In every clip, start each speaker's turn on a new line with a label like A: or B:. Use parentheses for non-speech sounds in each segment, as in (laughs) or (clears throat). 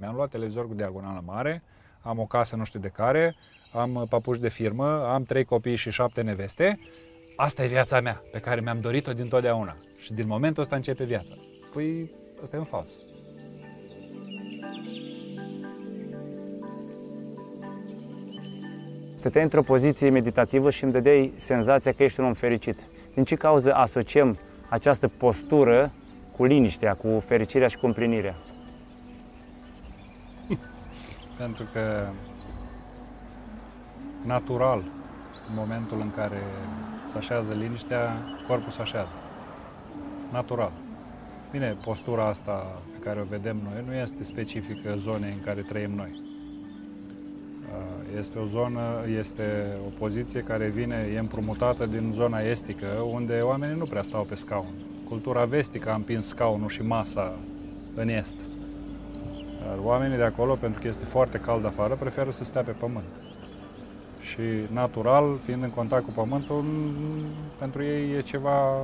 A: Mi-am luat televizor cu diagonală mare, am o casă nu știu de care, am papuși de firmă, am trei copii și șapte neveste. Asta e viața mea, pe care mi-am dorit-o din totdeauna. Și din momentul ăsta începe viața. Păi, ăsta e un fals.
B: Stăteai într-o poziție meditativă și îmi dădeai senzația că ești un om fericit. Din ce cauză asociem această postură cu liniștea, cu fericirea și cu împlinirea?
A: Pentru că natural, în momentul în care se așează liniștea, corpul se așează. Natural. Bine, postura asta pe care o vedem noi nu este specifică zonei în care trăim noi. Este o zonă, este o poziție care vine, e împrumutată din zona estică, unde oamenii nu prea stau pe scaun. Cultura vestică a împins scaunul și masa în est. Dar oamenii de acolo, pentru că este foarte cald afară, preferă să stea pe pământ. Și natural, fiind în contact cu pământul, pentru ei e ceva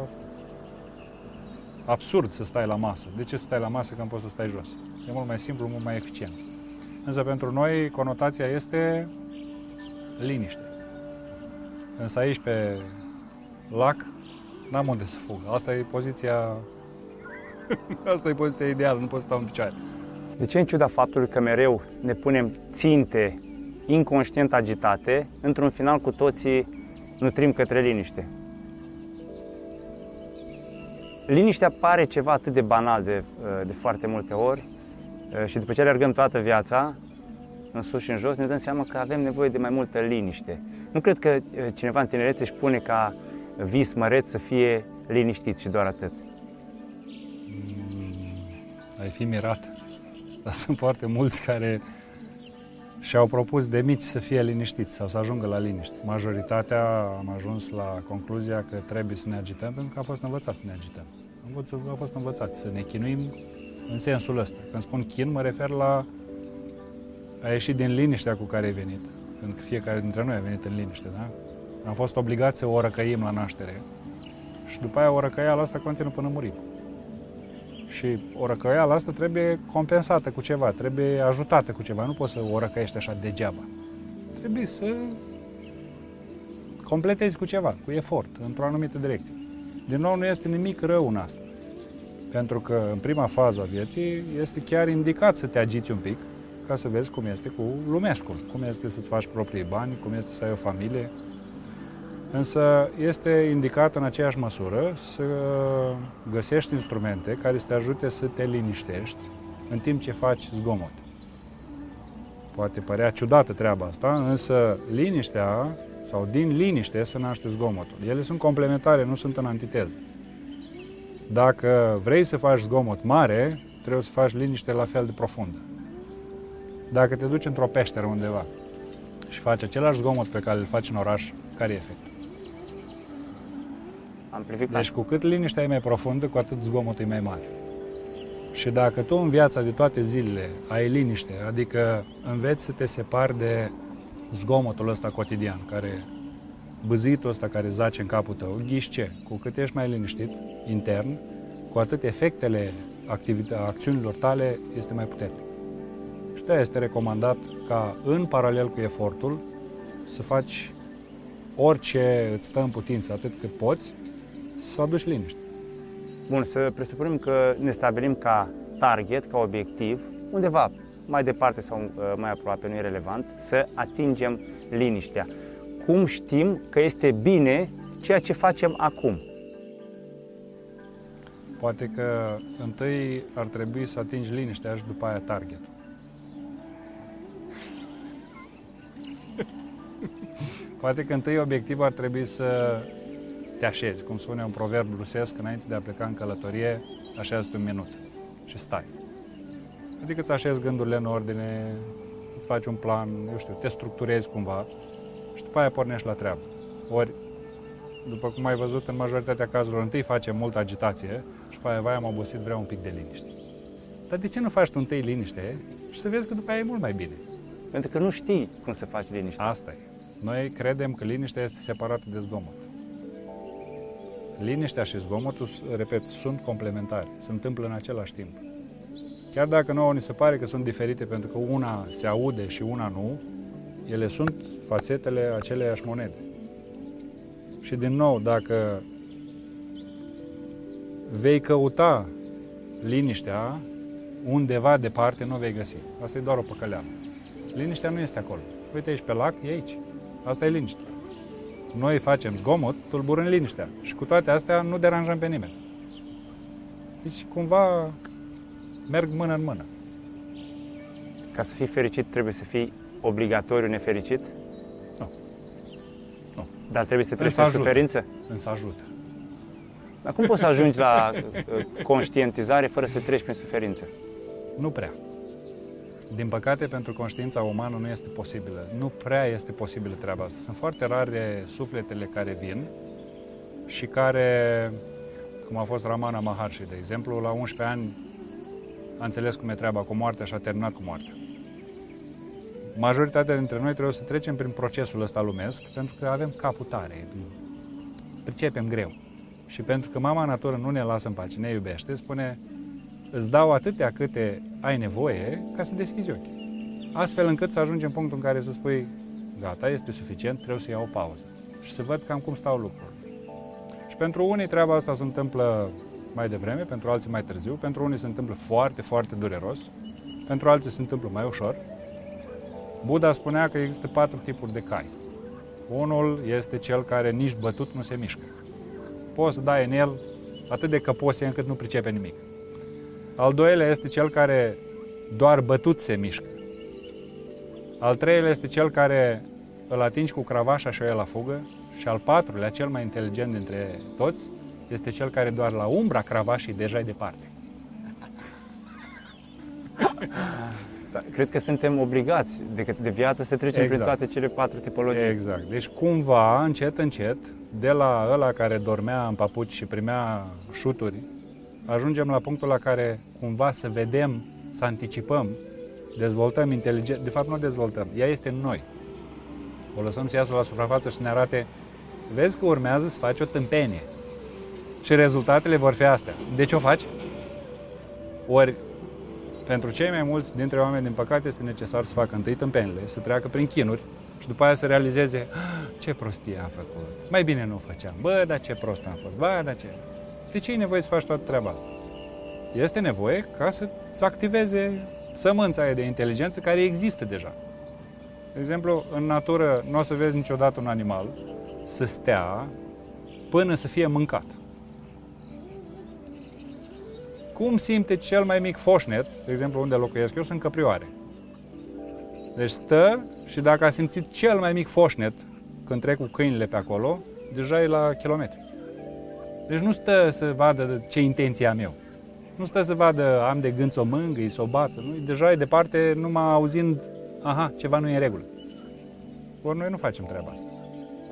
A: absurd să stai la masă. De ce să stai la masă când poți să stai jos? E mult mai simplu, mult mai eficient. Însă pentru noi conotația este liniște. Însă aici pe lac n-am unde să fug. Asta e poziția (laughs) Asta e poziția ideală, nu pot să stau în picioare.
B: De ce în ciuda faptului că mereu ne punem ținte inconștient agitate, într-un final cu toții nutrim către liniște? Liniștea pare ceva atât de banal de, de foarte multe ori, Eh, și după ce alergăm toată viața, în sus și în jos, ne dăm seama că avem nevoie de mai multă liniște. Nu cred că eh, cineva în tinerețe își pune ca vis măreț să fie liniștit și doar atât.
A: Mm, ai fi mirat. (laughs) Dar sunt foarte mulți care și-au propus de mici să fie liniștiți sau să ajungă la liniște. Majoritatea am ajuns la concluzia că trebuie să ne agităm pentru că a fost învățat să ne agităm. Am fost învățați să ne chinuim în sensul ăsta. Când spun chin, mă refer la a ieși din liniștea cu care ai venit. Pentru că fiecare dintre noi a venit în liniște, da? Am fost obligați să o răcăim la naștere și după aia o răcăială asta continuă până murim. Și o răcăială asta trebuie compensată cu ceva, trebuie ajutată cu ceva. Nu poți să o răcăiești așa degeaba. Trebuie să completezi cu ceva, cu efort, într-o anumită direcție. Din nou, nu este nimic rău în asta. Pentru că în prima fază a vieții este chiar indicat să te agiți un pic ca să vezi cum este cu lumescul, cum este să-ți faci proprii bani, cum este să ai o familie. Însă este indicat în aceeași măsură să găsești instrumente care să te ajute să te liniștești în timp ce faci zgomot. Poate părea ciudată treaba asta, însă liniștea sau din liniște se naște zgomotul. Ele sunt complementare, nu sunt în antiteză. Dacă vrei să faci zgomot mare, trebuie să faci liniște la fel de profundă. Dacă te duci într-o peșteră undeva și faci același zgomot pe care îl faci în oraș, care e efectul?
B: Amplificat.
A: Deci cu cât liniștea e mai profundă, cu atât zgomotul e mai mare. Și dacă tu în viața de toate zilele ai liniște, adică înveți să te separi de zgomotul ăsta cotidian, care băzitul ăsta care zace în capul tău, ghiși ce? Cu cât ești mai liniștit intern, cu atât efectele acțiunilor tale este mai puternic. Și de este recomandat ca în paralel cu efortul să faci orice îți stă în putință, atât cât poți, să aduci liniște.
B: Bun, să presupunem că ne stabilim ca target, ca obiectiv, undeva mai departe sau uh, mai aproape, nu e relevant, să atingem liniștea cum știm că este bine ceea ce facem acum?
A: Poate că întâi ar trebui să atingi liniștea și după aia target. (laughs) Poate că întâi obiectivul ar trebui să te așezi, cum spune un proverb rusesc, înainte de a pleca în călătorie, așează un minut și stai. Adică îți așezi gândurile în ordine, îți faci un plan, eu știu, te structurezi cumva și după aia pornești la treabă. Ori, după cum ai văzut, în majoritatea cazurilor, întâi facem multă agitație și după aia, vai, am obosit, vreau un pic de liniște. Dar de ce nu faci tu întâi liniște și să vezi că după aia e mult mai bine?
B: Pentru că nu știi cum să faci liniște.
A: Asta e. Noi credem că liniștea este separată de zgomot. Liniștea și zgomotul, repet, sunt complementare, se întâmplă în același timp. Chiar dacă nouă ni se pare că sunt diferite pentru că una se aude și una nu, ele sunt fațetele aceleiași monede. Și din nou, dacă vei căuta liniștea undeva departe, nu vei găsi. Asta e doar o păcăleală. Liniștea nu este acolo. Uite aici pe lac, e aici. Asta e liniște. Noi facem zgomot, tulburând liniștea. Și cu toate astea nu deranjăm pe nimeni. Deci cumva merg mână în mână.
B: Ca să fii fericit trebuie să fii obligatoriu nefericit?
A: Nu. Nu.
B: Dar trebuie să treci în suferință?
A: Însă ajută.
B: Dar cum poți să ajungi la uh, conștientizare fără să treci prin suferință?
A: Nu prea. Din păcate, pentru conștiința umană nu este posibilă. Nu prea este posibilă treaba asta. Sunt foarte rare sufletele care vin și care, cum a fost Ramana Maharshi, de exemplu, la 11 ani a înțeles cum e treaba cu moartea și a terminat cu moartea. Majoritatea dintre noi trebuie să trecem prin procesul ăsta lumesc pentru că avem capul tare, pricepem greu. Și pentru că mama natură nu ne lasă în pace, ne iubește, spune îți dau atâtea câte ai nevoie ca să deschizi ochii. Astfel încât să ajungem în punctul în care să spui gata, este suficient, trebuie să iau o pauză și să văd cam cum stau lucrurile. Și pentru unii treaba asta se întâmplă mai devreme, pentru alții mai târziu, pentru unii se întâmplă foarte, foarte dureros, pentru alții se întâmplă mai ușor. Buddha spunea că există patru tipuri de cai. Unul este cel care nici bătut nu se mișcă. Poți să dai în el atât de căpos încât nu pricepe nimic. Al doilea este cel care doar bătut se mișcă. Al treilea este cel care îl atingi cu cravașa și o ia la fugă. Și al patrulea, cel mai inteligent dintre toți, este cel care doar la umbra cravașii deja e departe. (laughs)
B: Da, cred că suntem obligați de, de viață să trecem exact. prin toate cele patru tipologii.
A: Exact. Deci cumva, încet, încet, de la ăla care dormea în papuci și primea șuturi, ajungem la punctul la care cumva să vedem, să anticipăm, dezvoltăm inteligență. De fapt, nu dezvoltăm, ea este în noi. O lăsăm să iasă la suprafață și să ne arate, vezi că urmează să faci o tâmpenie. Și rezultatele vor fi astea. De ce o faci? Ori, pentru cei mai mulți dintre oameni, din păcate, este necesar să facă întâi tâmpenile, să treacă prin chinuri și după aia să realizeze ah, ce prostie am făcut. Mai bine nu o făceam. Bă, dar ce prost am fost. Bă, dar ce... De ce e nevoie să faci toată treaba asta? Este nevoie ca să, să activeze sămânța aia de inteligență care există deja. De exemplu, în natură nu o să vezi niciodată un animal să stea până să fie mâncat. Cum simte cel mai mic foșnet, de exemplu unde locuiesc eu, sunt căprioare. Deci stă și dacă a simțit cel mai mic foșnet când trec cu câinile pe acolo, deja e la kilometri. Deci nu stă să vadă ce intenție am eu. Nu stă să vadă am de gând să o mângâi, să o bată. Nu? Deja e departe numai auzind, aha, ceva nu e în regulă. Ori noi nu facem treaba asta.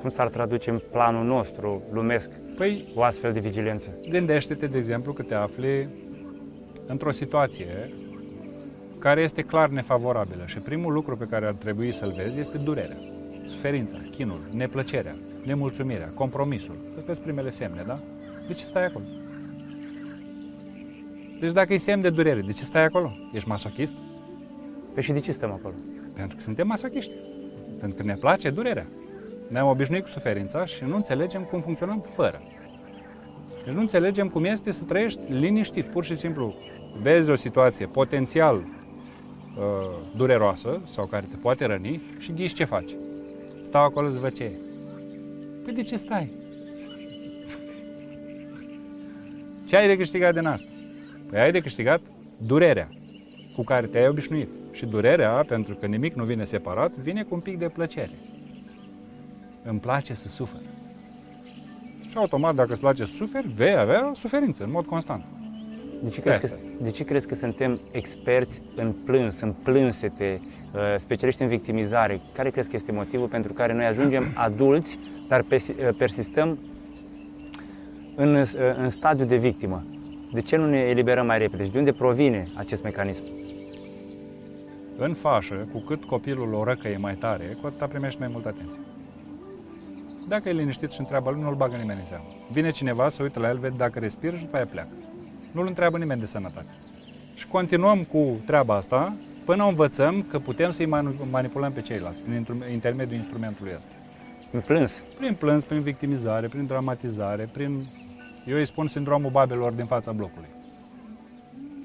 B: Cum s-ar traduce în planul nostru lumesc păi, o astfel de vigilență?
A: Gândește-te, de exemplu, că te afli într-o situație care este clar nefavorabilă și primul lucru pe care ar trebui să-l vezi este durerea, suferința, chinul, neplăcerea, nemulțumirea, compromisul. Astea sunt primele semne, da? De ce stai acolo? Deci dacă e semn de durere, de ce stai acolo? Ești masochist?
B: Păi și de ce stăm acolo?
A: Pentru că suntem masochiști. Pentru că ne place durerea. Ne-am obișnuit cu suferința și nu înțelegem cum funcționăm fără. Deci nu înțelegem cum este să trăiești liniștit, pur și simplu. Vezi o situație potențial uh, dureroasă sau care te poate răni și ghiși ce faci. Stau acolo să văd ce e. Păi de ce stai? Ce ai de câștigat din asta? Păi ai de câștigat durerea cu care te-ai obișnuit. Și durerea, pentru că nimic nu vine separat, vine cu un pic de plăcere. Îmi place să sufăr. Și automat, dacă îți place să suferi, vei avea suferință, în mod constant.
B: De ce, crezi că, de ce crezi că suntem experți în plâns, în plânsete, uh, specialiști în victimizare? Care crezi că este motivul pentru care noi ajungem adulți, dar uh, persistăm în, uh, în stadiu de victimă? De ce nu ne eliberăm mai repede? Și de unde provine acest mecanism?
A: În fașă, cu cât copilul o răcă e mai tare, cu atât primești mai multă atenție. Dacă e liniștit și întreabă lui, nu-l bagă nimeni în seamă. Vine cineva să uită la el, vede dacă respiră și după aia pleacă. Nu-l întreabă nimeni de sănătate. Și continuăm cu treaba asta până învățăm că putem să-i manipulăm pe ceilalți prin intermediul instrumentului ăsta.
B: Prin plâns?
A: Prin plâns, prin victimizare, prin dramatizare, prin, eu îi spun, sindromul babelor din fața blocului.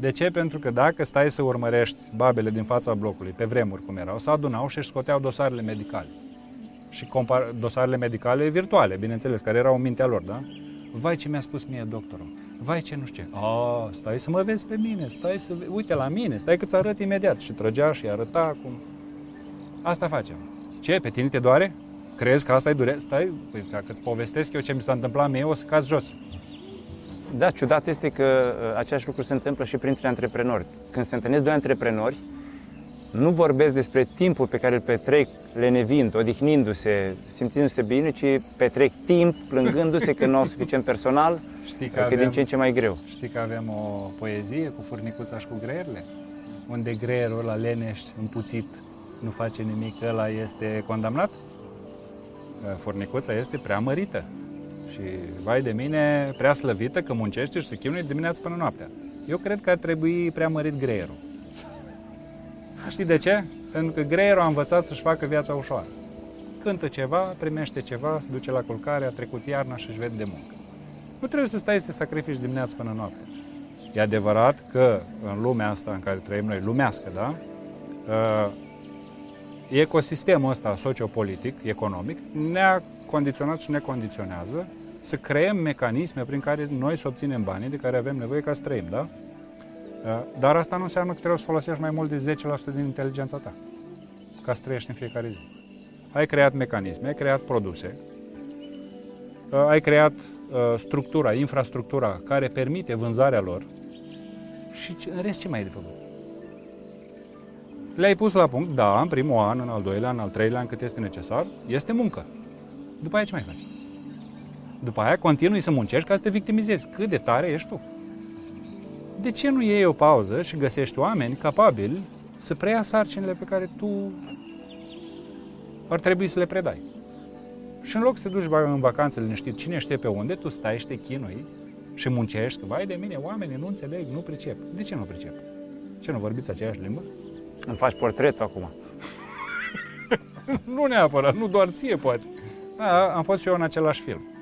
A: De ce? Pentru că dacă stai să urmărești babele din fața blocului, pe vremuri cum erau, să adunau și își scoteau dosarele medicale. Și compar- dosarele medicale virtuale, bineînțeles, care erau în mintea lor, da? Vai ce mi-a spus mie doctorul, vai ce nu știu ce, a, stai să mă vezi pe mine, stai să, uite la mine, stai că-ți arăt imediat. Și trăgea și arăta cum... Asta facem. Ce, pe tine te doare? Crezi că asta e dure? Stai, păi, dacă îți povestesc eu ce mi s-a întâmplat mie, o să cazi jos.
B: Da, ciudat este că uh, același lucru se întâmplă și printre antreprenori. Când se întâlnesc doi antreprenori, nu vorbesc despre timpul pe care îl petrec lenevind, odihnindu-se, simțindu-se bine, ci petrec timp plângându-se că nu au suficient personal, (laughs) știi că, că avem, din ce în ce mai greu.
A: Știi că avem o poezie cu furnicuța și cu greierile? Unde greierul la leneș, împuțit, nu face nimic, ăla este condamnat? Furnicuța este prea mărită și vai de mine, prea slăvită că muncește și se chinuie dimineața până noaptea. Eu cred că ar trebui prea mărit greierul. Știi de ce? Pentru că greierul a învățat să-și facă viața ușoară. Cântă ceva, primește ceva, se duce la culcare, a trecut iarna și își vede de muncă. Nu trebuie să stai să te sacrifici dimineața până noapte. E adevărat că în lumea asta în care trăim noi, lumească, da? Uh, ecosistemul ăsta sociopolitic, economic, ne-a condiționat și ne condiționează să creăm mecanisme prin care noi să obținem banii de care avem nevoie ca să trăim, da? Uh, dar asta nu înseamnă că trebuie să folosești mai mult de 10% din inteligența ta ca să trăiești în fiecare zi. Ai creat mecanisme, ai creat produse, uh, ai creat uh, structura, infrastructura care permite vânzarea lor și în rest ce mai e de făcut? Le-ai pus la punct, da, în primul an, în al doilea, în al treilea, în cât este necesar, este muncă. După aia ce mai faci? După aia continui să muncești ca să te victimizezi. Cât de tare ești tu? De ce nu iei o pauză și găsești oameni capabili să preia sarcinile pe care tu ar trebui să le predai? Și în loc să te duci în vacanțe liniștit, cine știe pe unde, tu stai și te chinui și muncești, că vai de mine, oamenii nu înțeleg, nu pricep. De ce nu pricep? Ce, nu vorbiți aceeași limbă?
B: Îmi faci portretul acum. (laughs)
A: nu neapărat, nu doar ție poate. A, am fost și eu în același film.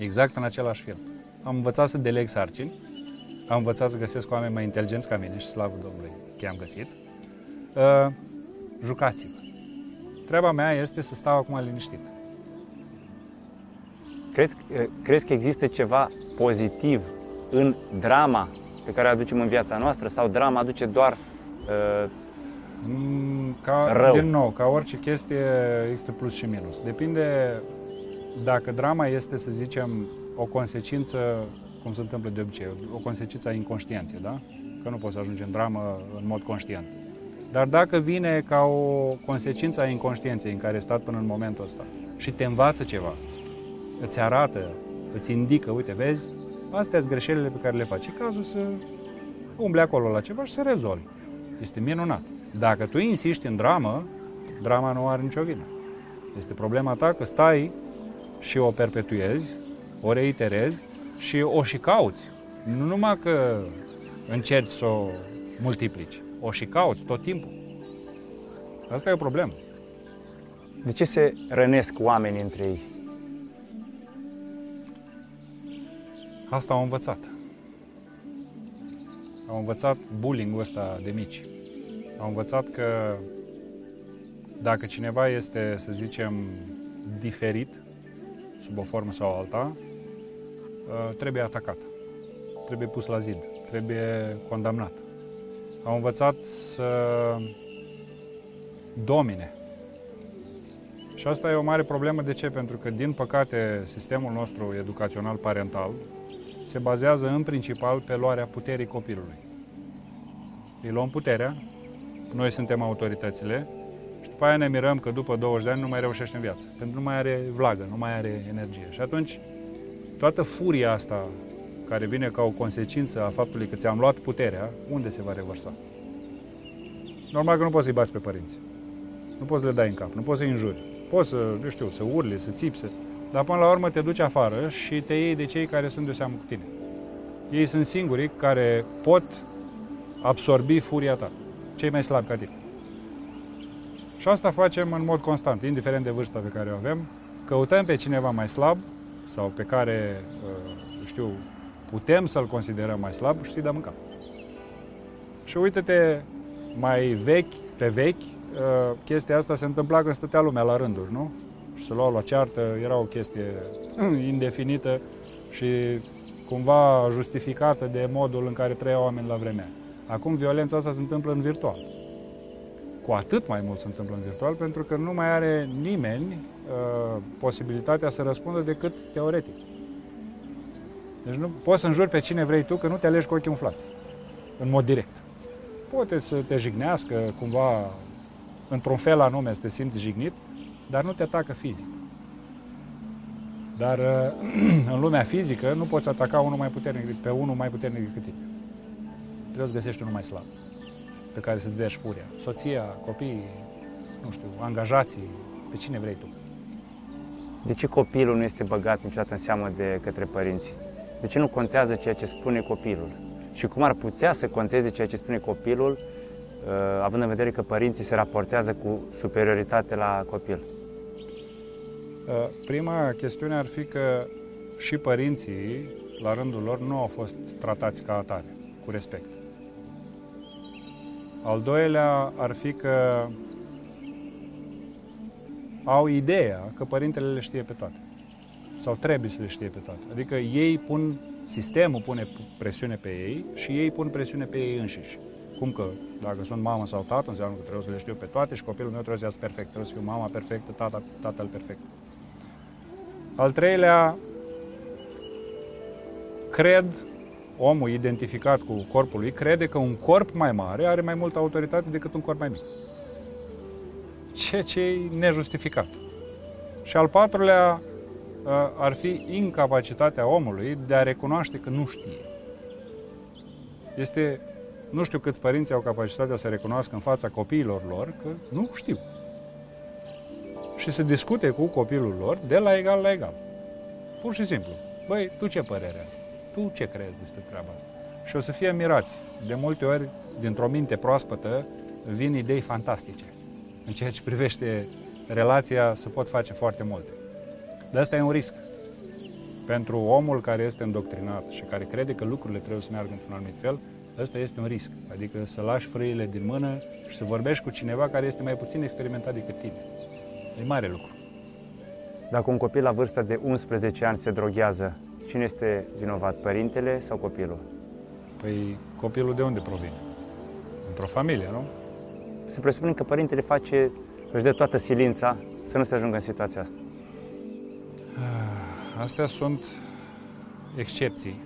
A: Exact în același film. Am învățat să deleg sarcini, am învățat să găsesc oameni mai inteligenți ca mine și slavă Domnului că am găsit. Uh, jucați-vă. Treaba mea este să stau acum liniștit.
B: Crezi, uh, crezi că există ceva pozitiv în drama pe care o aducem în viața noastră sau drama aduce doar uh,
A: Mm, ca, rău. Din nou, ca orice chestie există plus și minus. Depinde dacă drama este, să zicem, o consecință, cum se întâmplă de obicei, o consecință a inconștienței, da? Că nu poți să ajungi în dramă în mod conștient. Dar dacă vine ca o consecință a inconștienței în care ai stat până în momentul ăsta și te învață ceva, îți arată, îți indică, uite, vezi, astea sunt greșelile pe care le faci. E cazul să umble acolo la ceva și să rezolvi. Este minunat. Dacă tu insisti în dramă, drama nu are nicio vină. Este problema ta că stai și o perpetuezi, o reiterezi și o și cauți. Nu numai că încerci să o multiplici, o și cauți tot timpul. Asta e o problemă.
B: De ce se rănesc oamenii între ei?
A: Asta au învățat. Au învățat bullying-ul ăsta de mici. Am învățat că dacă cineva este, să zicem, diferit, sub o formă sau alta, ă, trebuie atacat, trebuie pus la zid, trebuie condamnat. Am învățat să domine. Și asta e o mare problemă. De ce? Pentru că, din păcate, sistemul nostru educațional parental se bazează în principal pe luarea puterii copilului. Îi luăm puterea, noi suntem autoritățile și după aia ne mirăm că după 20 de ani nu mai reușește în viață, pentru că nu mai are vlagă, nu mai are energie. Și atunci, toată furia asta care vine ca o consecință a faptului că ți-am luat puterea, unde se va revărsa? Normal că nu poți să-i bați pe părinți. Nu poți să le dai în cap, nu poți să-i înjuri. Poți să, nu știu, să urli, să țipi, să... dar până la urmă te duci afară și te iei de cei care sunt de seamă cu tine. Ei sunt singurii care pot absorbi furia ta, cei mai slabi ca tine. Și asta facem în mod constant, indiferent de vârsta pe care o avem, căutăm pe cineva mai slab sau pe care, uh, știu, putem să-l considerăm mai slab și să-i dăm în cap. Și uite-te, mai vechi, pe vechi, uh, chestia asta se întâmpla când stătea lumea la rânduri, nu? Și se luau la ceartă, era o chestie (clears throat) indefinită și cumva justificată de modul în care trăiau oameni la vremea. Acum violența asta se întâmplă în virtual. Cu atât mai mult se întâmplă în virtual pentru că nu mai are nimeni uh, posibilitatea să răspundă decât teoretic. Deci nu poți să înjuri pe cine vrei tu că nu te alegi cu ochii umflați, în mod direct. Poate să te jignească cumva într-un fel anume să te simți jignit, dar nu te atacă fizic. Dar uh, (clears throat) în lumea fizică nu poți ataca unul mai puternic, pe unul mai puternic decât tine. Trebuie să găsești unul mai slab, pe care să-ți dea furia. Soția, copiii, nu știu, angajații, pe cine vrei tu.
B: De ce copilul nu este băgat niciodată în seamă de către părinți? De ce nu contează ceea ce spune copilul? Și cum ar putea să conteze ceea ce spune copilul, uh, având în vedere că părinții se raportează cu superioritate la copil?
A: Uh, prima chestiune ar fi că și părinții, la rândul lor, nu au fost tratați ca atare, cu respect. Al doilea ar fi că au ideea că părintele le știe pe toate. Sau trebuie să le știe pe toate. Adică ei pun, sistemul pune presiune pe ei și ei pun presiune pe ei înșiși. Cum că dacă sunt mamă sau tată, înseamnă că trebuie să le știu pe toate și copilul meu trebuie să iasă perfect, trebuie să fiu mama perfectă, tata, tatăl perfect. Al treilea, cred, omul identificat cu corpul lui, crede că un corp mai mare are mai multă autoritate decât un corp mai mic. Ceea ce e nejustificat. Și al patrulea ă, ar fi incapacitatea omului de a recunoaște că nu știe. Este, nu știu câți părinți au capacitatea să recunoască în fața copiilor lor că nu știu și să discute cu copilul lor de la egal la egal. Pur și simplu. Băi, tu ce părere ai? Tu ce crezi despre treaba asta? Și o să fie mirați. De multe ori, dintr-o minte proaspătă, vin idei fantastice. În ceea ce privește relația, se pot face foarte multe. Dar asta e un risc. Pentru omul care este îndoctrinat și care crede că lucrurile trebuie să meargă într-un anumit fel, ăsta este un risc. Adică să lași frâile din mână și să vorbești cu cineva care este mai puțin experimentat decât tine. E mare lucru.
B: Dacă un copil la vârsta de 11 ani se droghează, cine este vinovat, părintele sau copilul?
A: Păi copilul de unde provine? Într-o familie, nu?
B: Se presupune că părintele face, își dă toată silința să nu se ajungă în situația asta.
A: Ah, astea sunt excepții.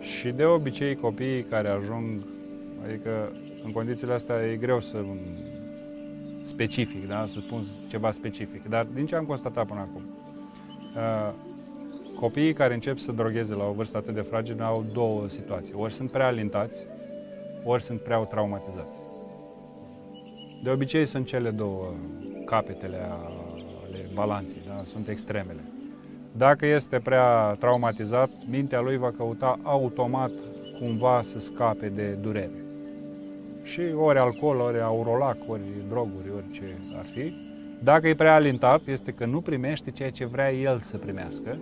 A: Și de obicei copiii care ajung, adică în condițiile astea e greu să specific, da? să spun ceva specific. Dar din ce am constatat până acum, uh, copiii care încep să drogheze la o vârstă atât de fragilă au două situații. Ori sunt prea alintați, ori sunt prea traumatizați. De obicei sunt cele două capetele ale balanței, da? sunt extremele. Dacă este prea traumatizat, mintea lui va căuta automat cumva să scape de durere și ori alcool, ori aurolac, ori droguri, ori ce ar fi. Dacă e prea alintat, este că nu primește ceea ce vrea el să primească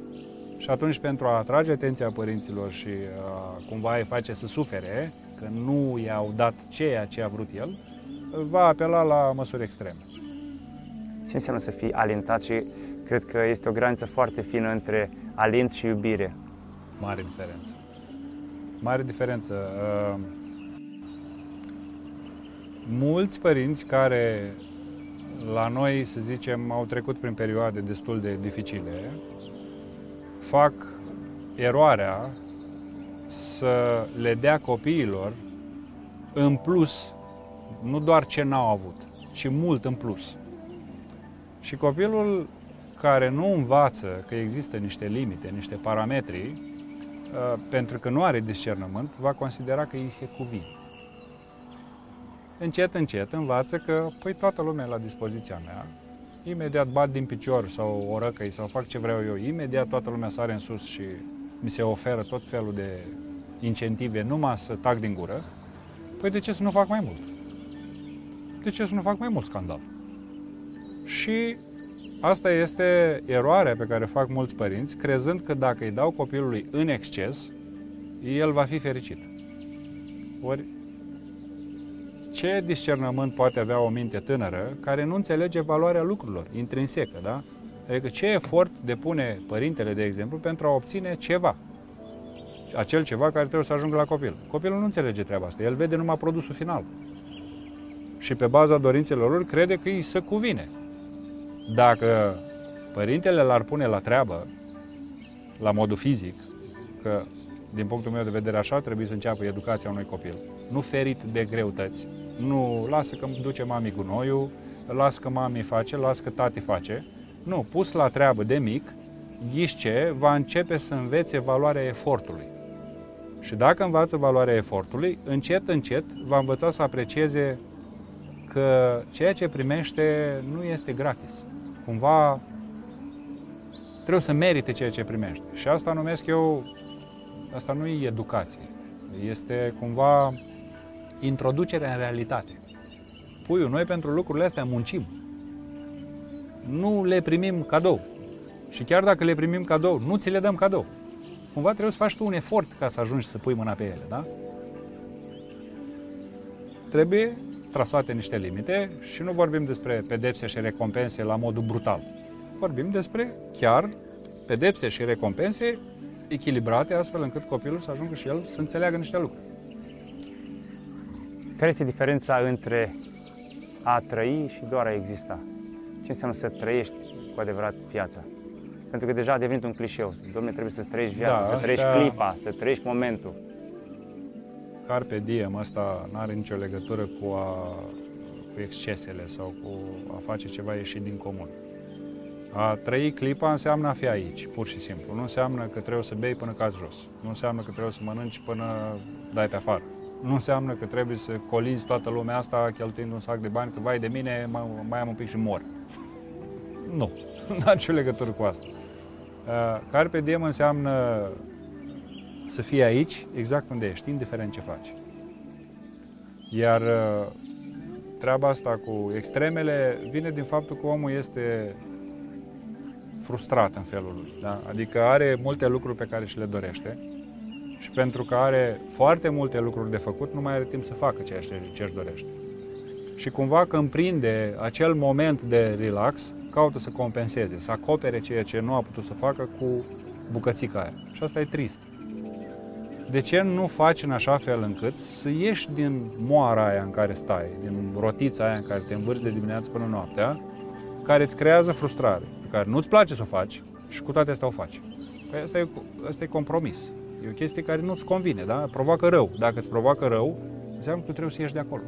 A: și atunci pentru a atrage atenția părinților și a, cumva îi face să sufere, că nu i-au dat ceea ce a vrut el, va apela la măsuri extreme.
B: Ce înseamnă să fii alintat și cred că este o graniță foarte fină între alint și iubire.
A: Mare diferență. Mare diferență. Uh, mulți părinți care la noi, să zicem, au trecut prin perioade destul de dificile, fac eroarea să le dea copiilor în plus, nu doar ce n-au avut, ci mult în plus. Și copilul care nu învață că există niște limite, niște parametri, uh, pentru că nu are discernământ, va considera că îi se cuvine încet, încet învață că, păi, toată lumea e la dispoziția mea, imediat bat din picior sau o răcăi sau fac ce vreau eu, imediat toată lumea sare în sus și mi se oferă tot felul de incentive numai să tac din gură, păi de ce să nu fac mai mult? De ce să nu fac mai mult scandal? Și asta este eroarea pe care fac mulți părinți, crezând că dacă îi dau copilului în exces, el va fi fericit. Ori ce discernământ poate avea o minte tânără care nu înțelege valoarea lucrurilor, intrinsecă, da? Adică ce efort depune părintele, de exemplu, pentru a obține ceva. Acel ceva care trebuie să ajungă la copil. Copilul nu înțelege treaba asta, el vede numai produsul final. Și pe baza dorințelor lor crede că îi se cuvine. Dacă părintele l-ar pune la treabă, la modul fizic, că din punctul meu de vedere așa trebuie să înceapă educația unui copil. Nu ferit de greutăți, nu lasă că duce mami cu noiul, lasă că mami face, lasă că tati face. Nu, pus la treabă de mic, ghișce, va începe să învețe valoarea efortului. Și dacă învață valoarea efortului, încet, încet va învăța să aprecieze că ceea ce primește nu este gratis. Cumva trebuie să merite ceea ce primește. Și asta numesc eu, asta nu e educație. Este cumva introducerea în realitate. Puiul, noi pentru lucrurile astea muncim. Nu le primim cadou. Și chiar dacă le primim cadou, nu ți le dăm cadou. Cumva trebuie să faci tu un efort ca să ajungi să pui mâna pe ele, da? Trebuie trasate niște limite și nu vorbim despre pedepse și recompense la modul brutal. Vorbim despre chiar pedepse și recompense echilibrate astfel încât copilul să ajungă și el să înțeleagă niște lucruri.
B: Care este diferența între a trăi și doar a exista? Ce înseamnă să trăiești cu adevărat viața? Pentru că deja a devenit un clișeu. Domne, trebuie să trăiești viața, da, să trăiești astea... clipa, să trăiești momentul.
A: Carpe diem, asta nu are nicio legătură cu, a, cu excesele sau cu a face ceva ieșit din comun. A trăi clipa înseamnă a fi aici, pur și simplu. Nu înseamnă că trebuie să bei până cazi jos. Nu înseamnă că trebuie să mănânci până dai pe afară. Nu înseamnă că trebuie să colizi toată lumea asta cheltuind un sac de bani, că vai de mine, mai am un pic și mor. Nu, (laughs) nu are nicio legătură cu asta. Uh, Carpe diem înseamnă să fii aici, exact unde ești, indiferent ce faci. Iar uh, treaba asta cu extremele vine din faptul că omul este frustrat în felul lui. Da? Adică are multe lucruri pe care și le dorește și pentru că are foarte multe lucruri de făcut, nu mai are timp să facă ceea ce își dorește. Și cumva când prinde acel moment de relax, caută să compenseze, să acopere ceea ce nu a putut să facă cu bucățica aia. Și asta e trist. De ce nu faci în așa fel încât să ieși din moara aia în care stai, din rotița aia în care te învârți de dimineață până noaptea, care îți creează frustrare, pe care nu-ți place să o faci și cu toate astea o faci. Păi asta e, asta e compromis. E o chestie care nu-ți convine, da? Provoacă rău. Dacă îți provoacă rău, înseamnă că tu trebuie să ieși de acolo.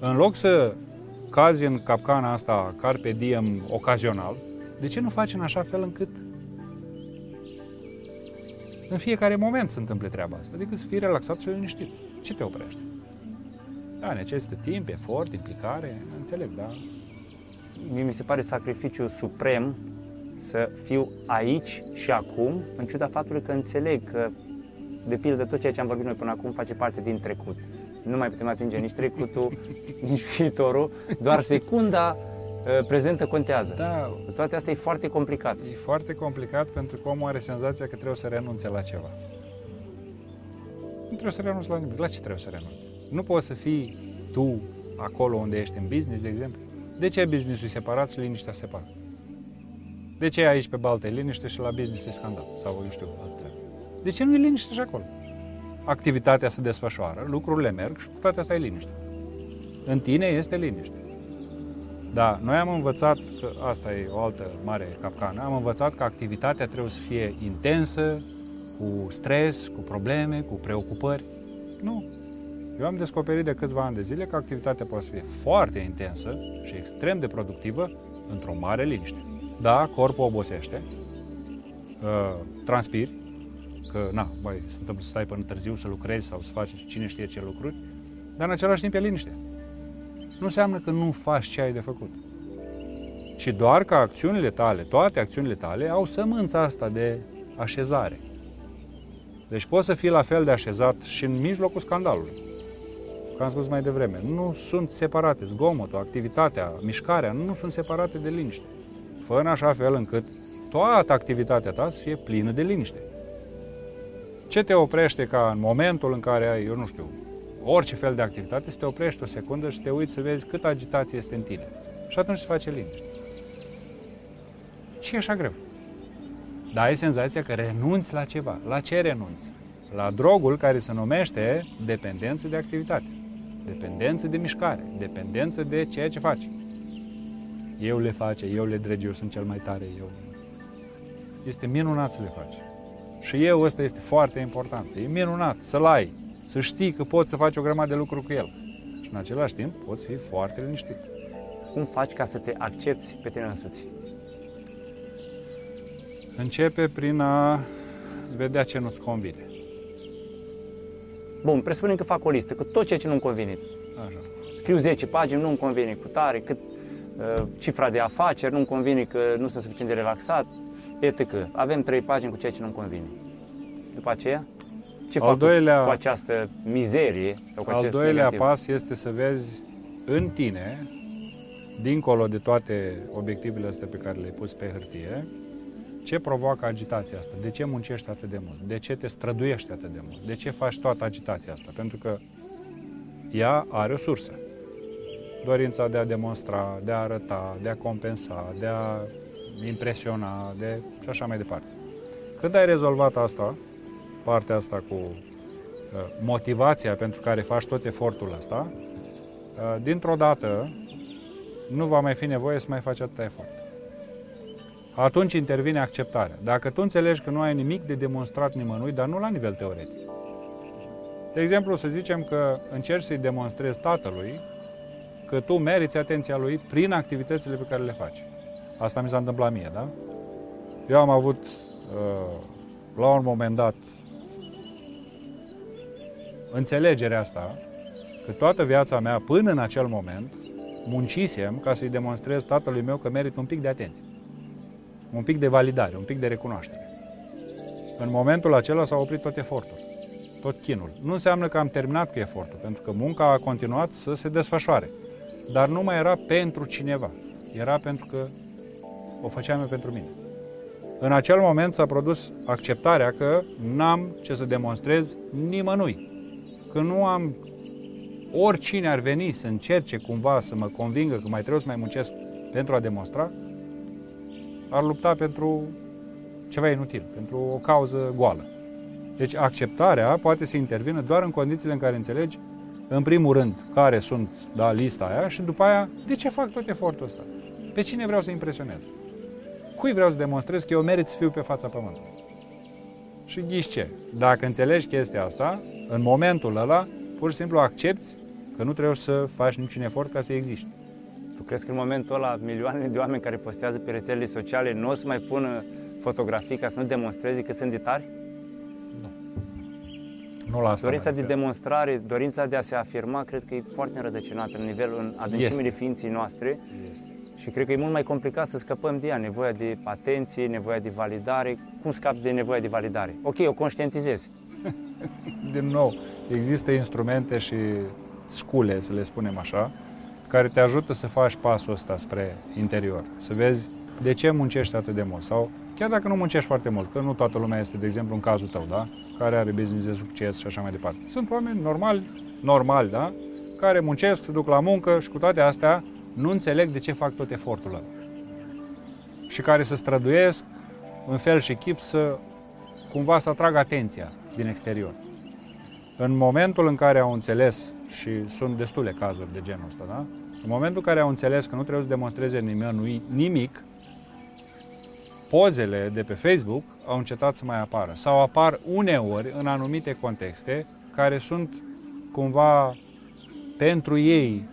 A: În loc să cazi în capcana asta carpe diem ocazional, de ce nu faci în așa fel încât în fiecare moment se întâmple treaba asta? Adică să fii relaxat și liniștit. Ce te oprește? Da, necesită timp, efort, implicare, înțeleg, da?
B: Mie mi se pare sacrificiul suprem să fiu aici și acum, în ciuda faptului că înțeleg că, de pildă, tot ceea ce am vorbit noi până acum face parte din trecut nu mai putem atinge nici trecutul, (laughs) nici viitorul, doar secunda uh, prezentă contează. Da. Toate astea e foarte complicat.
A: E foarte complicat pentru că omul are senzația că trebuie să renunțe la ceva. Nu trebuie să renunți la nimic. La ce trebuie să renunți? Nu poți să fii tu acolo unde ești în business, de exemplu. De ce business-ul e separat și liniștea separat? De ce aici pe baltă e liniște și la business e scandal? Sau eu știu, altă De ce nu e liniște și acolo? activitatea se desfășoară, lucrurile merg și cu toate astea e liniște. În tine este liniște. Da, noi am învățat, că asta e o altă mare capcană, am învățat că activitatea trebuie să fie intensă, cu stres, cu probleme, cu preocupări. Nu. Eu am descoperit de câțiva ani de zile că activitatea poate să fie foarte intensă și extrem de productivă într-o mare liniște. Da, corpul obosește, uh, transpiri, că, na, băi, se întâmplă să stai până târziu, să lucrezi sau să faci cine știe ce lucruri, dar în același timp e liniște. Nu înseamnă că nu faci ce ai de făcut, ci doar că acțiunile tale, toate acțiunile tale, au sămânța asta de așezare. Deci poți să fii la fel de așezat și în mijlocul scandalului. Ca am spus mai devreme, nu sunt separate. Zgomotul, activitatea, mișcarea nu sunt separate de liniște. Fă în așa fel încât toată activitatea ta să fie plină de liniște. Ce te oprește ca în momentul în care ai, eu nu știu, orice fel de activitate, să te oprești o secundă și te uiți să vezi cât agitație este în tine. Și atunci se face liniște. Ce e așa greu? Dar ai senzația că renunți la ceva. La ce renunți? La drogul care se numește dependență de activitate, dependență de mișcare, dependență de ceea ce faci. Eu le face, eu le dreg, eu sunt cel mai tare, eu... Este minunat să le faci. Și eu ăsta este foarte important. E minunat să-l ai, să știi că poți să faci o grămadă de lucruri cu el. Și în același timp poți fi foarte liniștit.
B: Cum faci ca să te accepti pe tine însuți?
A: Începe prin a vedea ce nu-ți convine.
B: Bun, presupunem că fac o listă cu tot ceea ce nu-mi convine.
A: Așa.
B: Scriu 10 pagini, nu-mi convine cu tare, cât uh, cifra de afaceri, nu-mi convine că nu sunt suficient de relaxat, etc. Avem 3 pagini cu ceea ce nu-mi convine. După aceea, ce
A: Al
B: fac cu-
A: doilea-
B: cu această mizerie sau cu
A: Al
B: acest
A: doilea
B: negativ?
A: pas este să vezi în tine, dincolo de toate obiectivele astea pe care le-ai pus pe hârtie, ce provoacă agitația asta? De ce muncești atât de mult? De ce te străduiești atât de mult? De ce faci toată agitația asta? Pentru că ea are o sursă. Dorința de a demonstra, de a arăta, de a compensa, de a impresiona, de și așa mai departe. Când ai rezolvat asta, partea asta cu uh, motivația pentru care faci tot efortul ăsta, uh, dintr-o dată nu va mai fi nevoie să mai faci atâta efort. Atunci intervine acceptarea. Dacă tu înțelegi că nu ai nimic de demonstrat nimănui, dar nu la nivel teoretic. De exemplu, să zicem că încerci să-i demonstrezi tatălui că tu meriți atenția lui prin activitățile pe care le faci. Asta mi s-a întâmplat mie, da? Eu am avut, uh, la un moment dat, înțelegerea asta că toată viața mea, până în acel moment, muncisem ca să-i demonstrez tatălui meu că merit un pic de atenție. Un pic de validare, un pic de recunoaștere. În momentul acela s-a oprit tot efortul, tot chinul. Nu înseamnă că am terminat cu efortul, pentru că munca a continuat să se desfășoare. Dar nu mai era pentru cineva. Era pentru că o făceam eu pentru mine. În acel moment s-a produs acceptarea că n-am ce să demonstrez nimănui. Că nu am oricine ar veni să încerce cumva să mă convingă că mai trebuie să mai muncesc pentru a demonstra, ar lupta pentru ceva inutil, pentru o cauză goală. Deci acceptarea poate să intervină doar în condițiile în care înțelegi, în primul rând, care sunt da, lista aia și după aia, de ce fac tot efortul ăsta? Pe cine vreau să impresionez? Cui vreau să demonstrez că eu merit să fiu pe fața pământului? Și ghiși ce? Dacă înțelegi chestia asta, în momentul ăla, pur și simplu accepti că nu trebuie să faci niciun efort ca să existi.
B: Tu crezi că în momentul ăla milioanele de oameni care postează pe rețelele sociale nu o să mai pună fotografii ca să nu demonstreze că sunt de tari?
A: Nu la asta
B: Dorința
A: mă
B: de
A: refer.
B: demonstrare, dorința de a se afirma, cred că e foarte înrădăcinată în nivelul, în adâncimile
A: Este.
B: ființei noastre
A: Este.
B: și cred că e mult mai complicat să scăpăm de ea, nevoia de atenție, nevoia de validare. Cum scapi de nevoia de validare? Ok, o conștientizezi. (laughs)
A: Din nou, există instrumente și scule, să le spunem așa, care te ajută să faci pasul ăsta spre interior. Să vezi de ce muncești atât de mult. Sau chiar dacă nu muncești foarte mult, că nu toată lumea este, de exemplu, în cazul tău, da? Care are business de succes și așa mai departe. Sunt oameni normali, normali, da? Care muncesc, se duc la muncă și cu toate astea nu înțeleg de ce fac tot efortul ăla. Și care se străduiesc în fel și chip să cumva să atragă atenția din exterior. În momentul în care au înțeles, și sunt destule cazuri de genul ăsta, da? în momentul în care au înțeles că nu trebuie să demonstreze nimănui nimic, pozele de pe Facebook au încetat să mai apară. Sau apar uneori în anumite contexte care sunt cumva pentru ei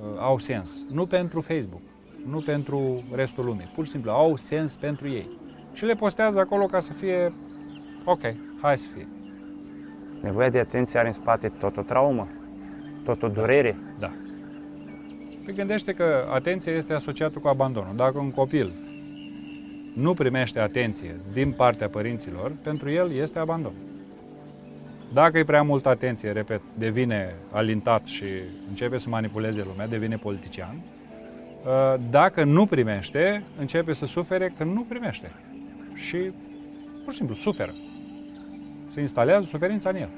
A: uh, au sens. Nu pentru Facebook, nu pentru restul lumii. Pur și simplu au sens pentru ei. Și le postează acolo ca să fie ok, hai să fie.
B: Nevoia de atenție are în spate tot o traumă, tot o durere.
A: Da. Păi gândește că atenția este asociată cu abandonul. Dacă un copil nu primește atenție din partea părinților, pentru el este abandon. Dacă e prea multă atenție, repet, devine alintat și începe să manipuleze lumea, devine politician. Uh, dacă nu primește, începe să sufere că nu primește. Și, pur și simplu, suferă. Se instalează suferința în el.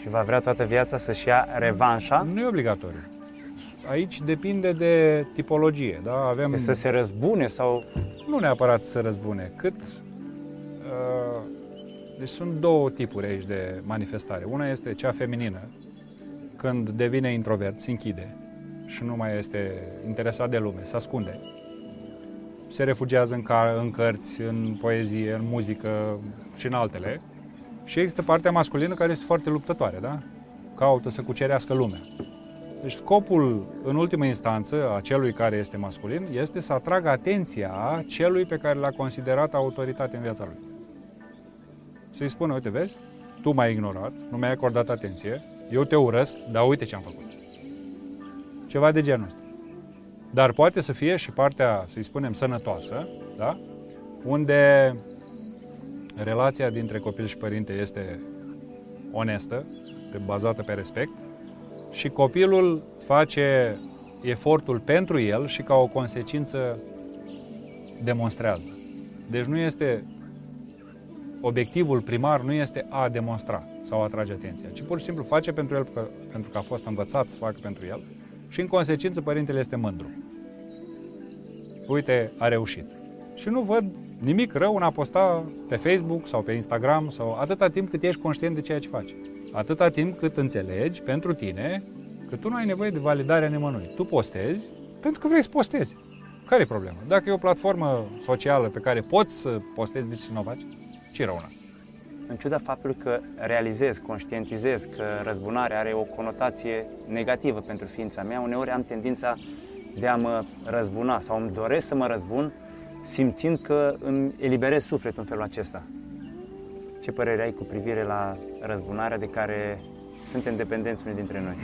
B: Și va vrea toată viața să-și ia revanșa?
A: Nu e obligatoriu. Aici depinde de tipologie. Da?
B: Avem... Să se răzbune sau...
A: Nu neapărat să răzbune, cât... Uh, deci sunt două tipuri aici de manifestare. Una este cea feminină, când devine introvert, se închide și nu mai este interesat de lume, se ascunde. Se refugiază în, car- în cărți, în poezie, în muzică și în altele. Și există partea masculină care este foarte luptătoare, da? Caută să cucerească lumea. Deci scopul, în ultimă instanță, a celui care este masculin, este să atragă atenția celui pe care l-a considerat autoritate în viața lui. Să-i spună, uite, vezi, tu m-ai ignorat, nu mi-ai acordat atenție, eu te urăsc, dar uite ce am făcut. Ceva de genul ăsta. Dar poate să fie și partea, să-i spunem, sănătoasă, da? unde relația dintre copil și părinte este onestă, bazată pe respect, și copilul face efortul pentru el și ca o consecință demonstrează. Deci nu este obiectivul primar nu este a demonstra sau a atrage atenția, ci pur și simplu face pentru el pentru că a fost învățat să facă pentru el și în consecință părintele este mândru. Uite, a reușit. Și nu văd nimic rău în a posta pe Facebook sau pe Instagram sau atâta timp cât ești conștient de ceea ce faci. Atâta timp cât înțelegi pentru tine că tu nu ai nevoie de validarea nimănui. Tu postezi pentru că vrei să postezi. Care e problema? Dacă e o platformă socială pe care poți să postezi, de ce nu o faci? Ce rău
B: În ciuda faptului că realizez, conștientizez că răzbunarea are o conotație negativă pentru ființa mea, uneori am tendința de a mă răzbuna sau îmi doresc să mă răzbun simțind că îmi eliberez sufletul în felul acesta. Ce părere ai cu privire la răzbunarea de care suntem dependenți unii dintre noi?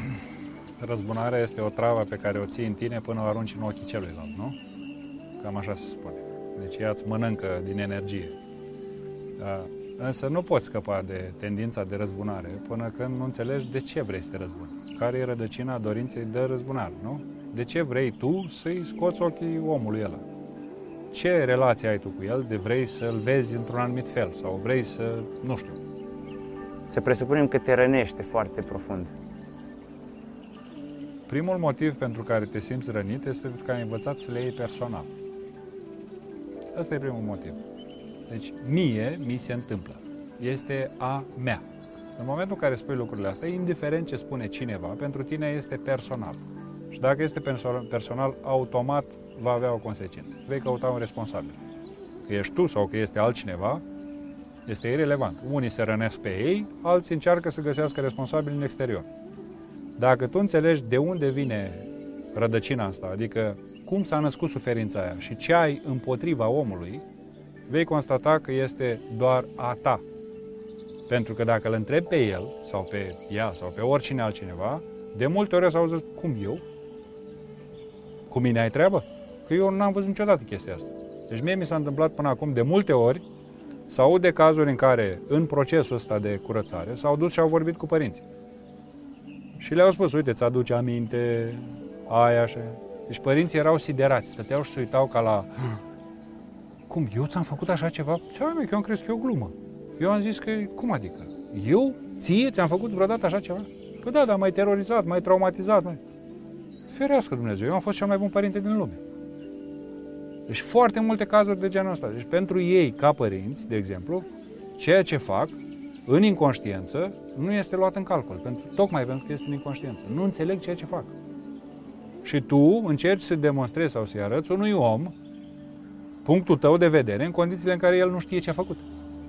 A: Răzbunarea este o travă pe care o ții în tine până o arunci în ochii celuilalt, nu? Cam așa se spune. Deci ea îți mănâncă din energie. Da. Însă nu poți scăpa de tendința de răzbunare până când nu înțelegi de ce vrei să te răzbuni. Care e rădăcina dorinței de răzbunare, nu? De ce vrei tu să-i scoți ochii omului ăla? Ce relație ai tu cu el de vrei să-l vezi într-un anumit fel sau vrei să, nu știu.
B: Să presupunem că te rănește foarte profund.
A: Primul motiv pentru care te simți rănit este pentru că ai învățat să le iei personal. Asta e primul motiv. Deci, mie mi se întâmplă. Este a mea. În momentul în care spui lucrurile astea, indiferent ce spune cineva, pentru tine este personal. Și dacă este personal, automat va avea o consecință. Vei căuta un responsabil. Că ești tu sau că este altcineva, este irrelevant. Unii se rănesc pe ei, alții încearcă să găsească responsabili în exterior. Dacă tu înțelegi de unde vine rădăcina asta, adică cum s-a născut suferința aia și ce ai împotriva omului, vei constata că este doar a ta. Pentru că dacă îl întrebi pe el, sau pe ea, sau pe oricine altcineva, de multe ori o să auzi, cum eu? Cu mine ai treabă? Că eu n-am văzut niciodată chestia asta. Deci mie mi s-a întâmplat până acum de multe ori să aud de cazuri în care, în procesul ăsta de curățare, s-au dus și au vorbit cu părinții. Și le-au spus, uite, ți-aduce aminte, aia așa. Deci părinții erau siderați, stăteau și se uitau ca la cum, eu ți-am făcut așa ceva? Ce mă, că eu am crezut că e o glumă. Eu am zis că, cum adică? Eu? Ție ți-am făcut vreodată așa ceva? Păi da, dar mai terorizat, mai traumatizat, mai... Ferească Dumnezeu, eu am fost cel mai bun părinte din lume. Deci foarte multe cazuri de genul ăsta. Deci pentru ei, ca părinți, de exemplu, ceea ce fac în inconștiență nu este luat în calcul, pentru, tocmai pentru că este în inconștiență. Nu înțeleg ceea ce fac. Și tu încerci să demonstrezi sau să-i arăți unui om punctul tău de vedere în condițiile în care el nu știe ce a făcut.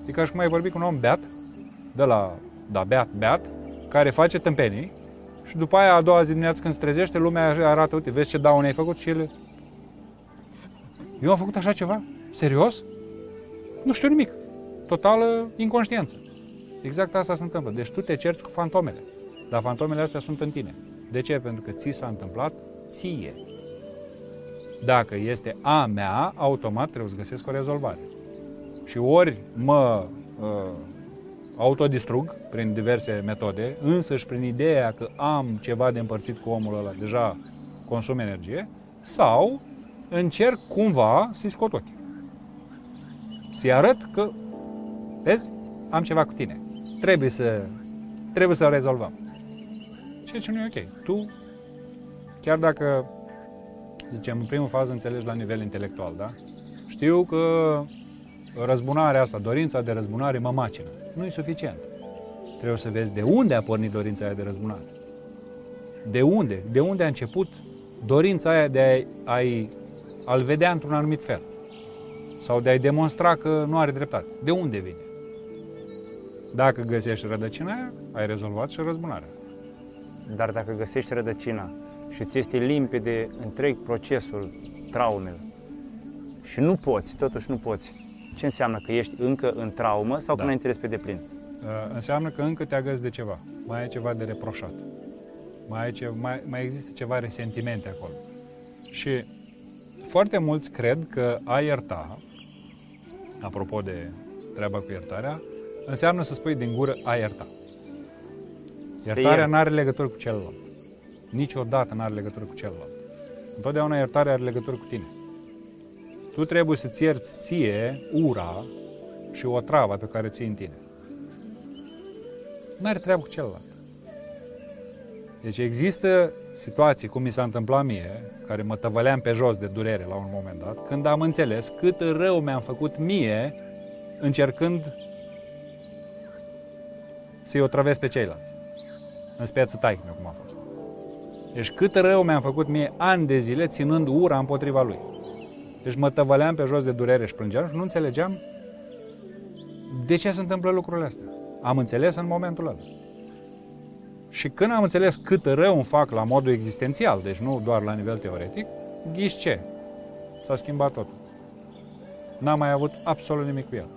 A: E ca și cum ai vorbit cu un om beat, de la, da, beat, beat, care face tâmpenii și după aia a doua zi dimineață când se trezește, lumea arată, uite, vezi ce daune ai făcut și ele... Eu am făcut așa ceva? Serios? Nu știu nimic. Totală inconștiență. Exact asta se întâmplă. Deci tu te cerți cu fantomele. Dar fantomele astea sunt în tine. De ce? Pentru că ți s-a întâmplat ție. Dacă este a mea, automat trebuie să găsesc o rezolvare. Și ori mă uh, autodistrug prin diverse metode, însă și prin ideea că am ceva de împărțit cu omul ăla, deja consum energie, sau încerc cumva să-i scot ochii. Să-i arăt că, vezi, am ceva cu tine. Trebuie să, trebuie să rezolvăm. Ceea ce nu e ok. Tu, chiar dacă, zicem, în primul fază înțelegi la nivel intelectual, da? Știu că răzbunarea asta, dorința de răzbunare mă macină. Nu e suficient. Trebuie să vezi de unde a pornit dorința aia de răzbunare. De unde? De unde a început dorința aia de a, a a-l vedea într-un anumit fel. Sau de a-i demonstra că nu are dreptate. De unde vine? Dacă găsești rădăcina aia, ai rezolvat și răzbunarea.
B: Dar dacă găsești rădăcina și ți este limpede întreg procesul traumei și nu poți, totuși nu poți, ce înseamnă că ești încă în traumă sau da. că nu ai înțeles pe deplin?
A: Uh, înseamnă că încă te agăți de ceva. Mai ai ceva de reproșat. Mai, ai ce, mai, mai există ceva resentimente acolo. Și foarte mulți cred că a ierta, apropo de treaba cu iertarea, înseamnă să spui din gură a ierta. Iertarea nu are legătură cu celălalt. Niciodată nu are legătură cu celălalt. Întotdeauna iertarea are legătură cu tine. Tu trebuie să-ți ierți ție ura și o travă pe care o ții în tine. Nu are treabă cu celălalt. Deci există situații, cum mi s-a întâmplat mie, care mă tăvăleam pe jos de durere la un moment dat, când am înțeles cât rău mi-am făcut mie încercând să-i otrăvesc pe ceilalți. În speță taică cum a fost. Deci cât rău mi-am făcut mie ani de zile ținând ura împotriva lui. Deci mă tăvăleam pe jos de durere și plângeam și nu înțelegeam de ce se întâmplă lucrurile astea. Am înțeles în momentul ăla. Și când am înțeles cât rău îmi fac la modul existențial, deci nu doar la nivel teoretic, ghiși ce? S-a schimbat totul. N-am mai avut absolut nimic cu el.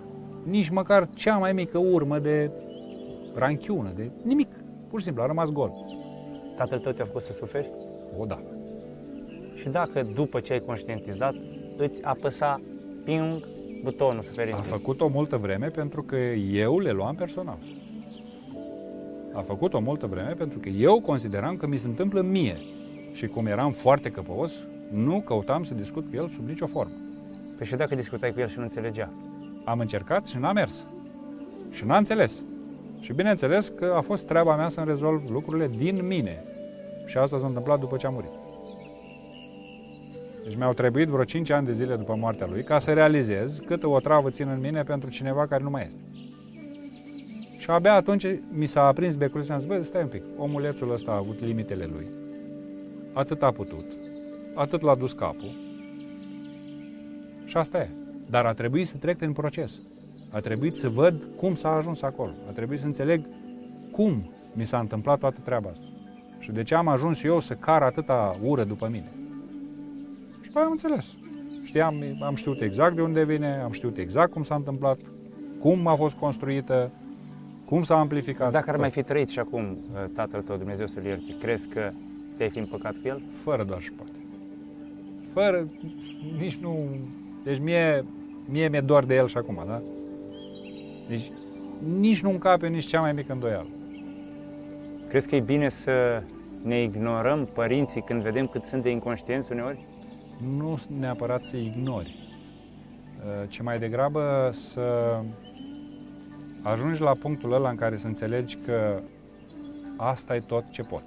A: Nici măcar cea mai mică urmă de ranchiună, de nimic. Pur și simplu, a rămas gol.
B: Tatăl tău te-a făcut să suferi?
A: O, da.
B: Și dacă după ce ai conștientizat, îți apăsa ping butonul suferinței?
A: A făcut-o multă vreme pentru că eu le luam personal. A făcut-o multă vreme pentru că eu consideram că mi se întâmplă mie. Și cum eram foarte căpăos, nu căutam să discut cu el sub nicio formă.
B: Păi și dacă discutai cu el și nu înțelegea?
A: Am încercat și n-a mers. Și n-a înțeles. Și bineînțeles că a fost treaba mea să-mi rezolv lucrurile din mine. Și asta s-a întâmplat după ce a murit. Deci mi-au trebuit vreo 5 ani de zile după moartea lui ca să realizez câtă o travă țin în mine pentru cineva care nu mai este. Și abia atunci mi s-a aprins becul și am zis, bă, stai un pic, omulețul ăsta a avut limitele lui. Atât a putut, atât l-a dus capul. Și asta e. Dar a trebuit să trec în proces. A trebuit să văd cum s-a ajuns acolo. A trebuit să înțeleg cum mi s-a întâmplat toată treaba asta. Și de ce am ajuns eu să car atâta ură după mine. Și păi am înțeles. Știam, am știut exact de unde vine, am știut exact cum s-a întâmplat, cum a fost construită, cum s-a amplificat?
B: Dacă ar mai fi trăit și acum uh, tatăl tău, Dumnezeu să-l ierte, crezi că te-ai fi împăcat cu el?
A: Fără doar și poate. Fără, nici nu... Deci mie, mie mi-e doar de el și acum, da? Deci nici nu încape nici cea mai mică îndoială.
B: Crezi că e bine să ne ignorăm părinții când vedem cât sunt de inconștienți uneori?
A: Nu neapărat să ignori, uh, ci mai degrabă să ajungi la punctul ăla în care să înțelegi că asta e tot ce pot.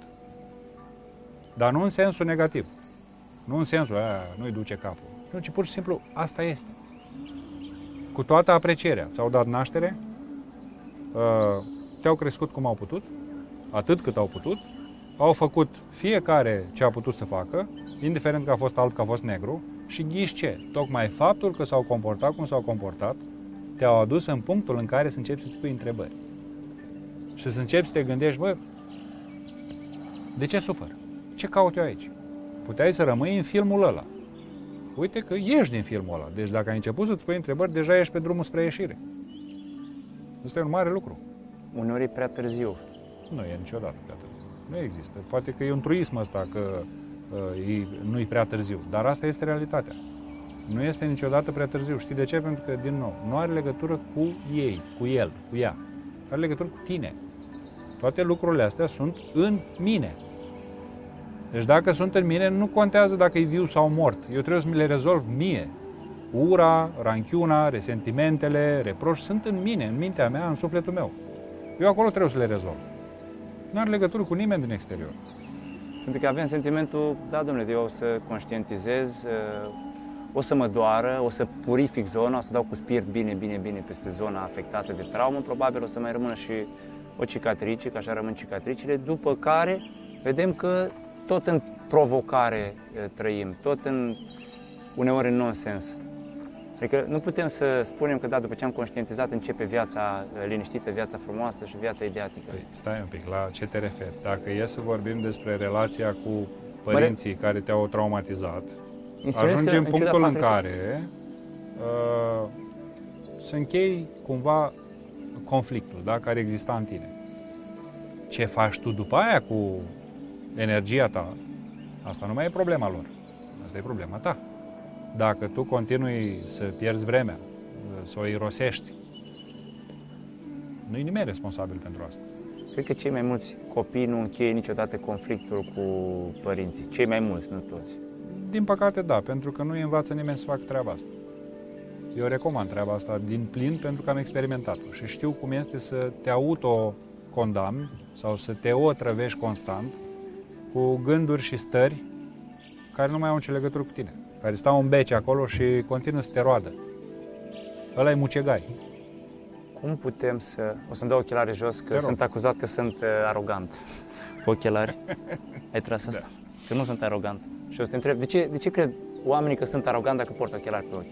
A: Dar nu în sensul negativ. Nu în sensul, aia nu-i duce capul. Nu, ci pur și simplu asta este. Cu toată aprecierea. Ți-au dat naștere, uh, te-au crescut cum au putut, atât cât au putut, au făcut fiecare ce a putut să facă, indiferent că a fost alb, că a fost negru, și ghiși ce? Tocmai faptul că s-au comportat cum s-au comportat, te-au adus în punctul în care să începi să-ți pui întrebări. Și să începi să te gândești, bă, de ce sufăr? Ce caut eu aici? Puteai să rămâi în filmul ăla. Uite că ești din filmul ăla. Deci dacă ai început să-ți pui întrebări, deja ești pe drumul spre ieșire. Asta e un mare lucru.
B: Uneori e prea târziu.
A: Nu e niciodată prea târziu. Nu există. Poate că e un truism ăsta că uh, nu e prea târziu. Dar asta este realitatea. Nu este niciodată prea târziu. Știi de ce? Pentru că, din nou, nu are legătură cu ei, cu el, cu ea. are legătură cu tine. Toate lucrurile astea sunt în mine. Deci dacă sunt în mine, nu contează dacă e viu sau mort. Eu trebuie să mi le rezolv mie. Ura, ranchiuna, resentimentele, reproși sunt în mine, în mintea mea, în sufletul meu. Eu acolo trebuie să le rezolv. Nu are legătură cu nimeni din exterior.
B: Pentru că avem sentimentul, da, domnule, eu o să conștientizez, uh, o să mă doară, o să purific zona, o să dau cu spirit bine, bine, bine peste zona afectată de traumă, probabil o să mai rămână și o cicatrice, că așa rămân cicatricile, după care vedem că tot în provocare uh, trăim, tot în uneori în nonsens. Adică nu putem să spunem că da, după ce am conștientizat începe viața uh, liniștită, viața frumoasă și viața ideatică.
A: Păi, stai un pic, la ce te referi? Dacă e să vorbim despre relația cu părinții Măre... care te-au traumatizat, ajungem în punctul în care uh, să închei cumva conflictul da, care exista în tine. Ce faci tu după aia cu energia ta, asta nu mai e problema lor. Asta e problema ta. Dacă tu continui să pierzi vremea, să o irosești, nu e nimeni responsabil pentru asta.
B: Cred că cei mai mulți copii nu încheie niciodată conflictul cu părinții. Cei mai mulți, nu toți.
A: Din păcate, da, pentru că nu îi învață nimeni să facă treaba asta. Eu recomand treaba asta din plin pentru că am experimentat-o și știu cum este să te auto-condamni sau să te otrăvești constant cu gânduri și stări care nu mai au nicio legătură cu tine care stau în bece acolo și continuă să te roadă. Ăla e mucegai.
B: Cum putem să... O să-mi dau ochelare jos, că sunt acuzat că sunt uh, arogant. Ochelari? (laughs) Ai tras asta? Da. Că nu sunt arogant. Și o să te întreb, de ce, de ce cred oamenii că sunt arogant dacă port ochelari pe ochi?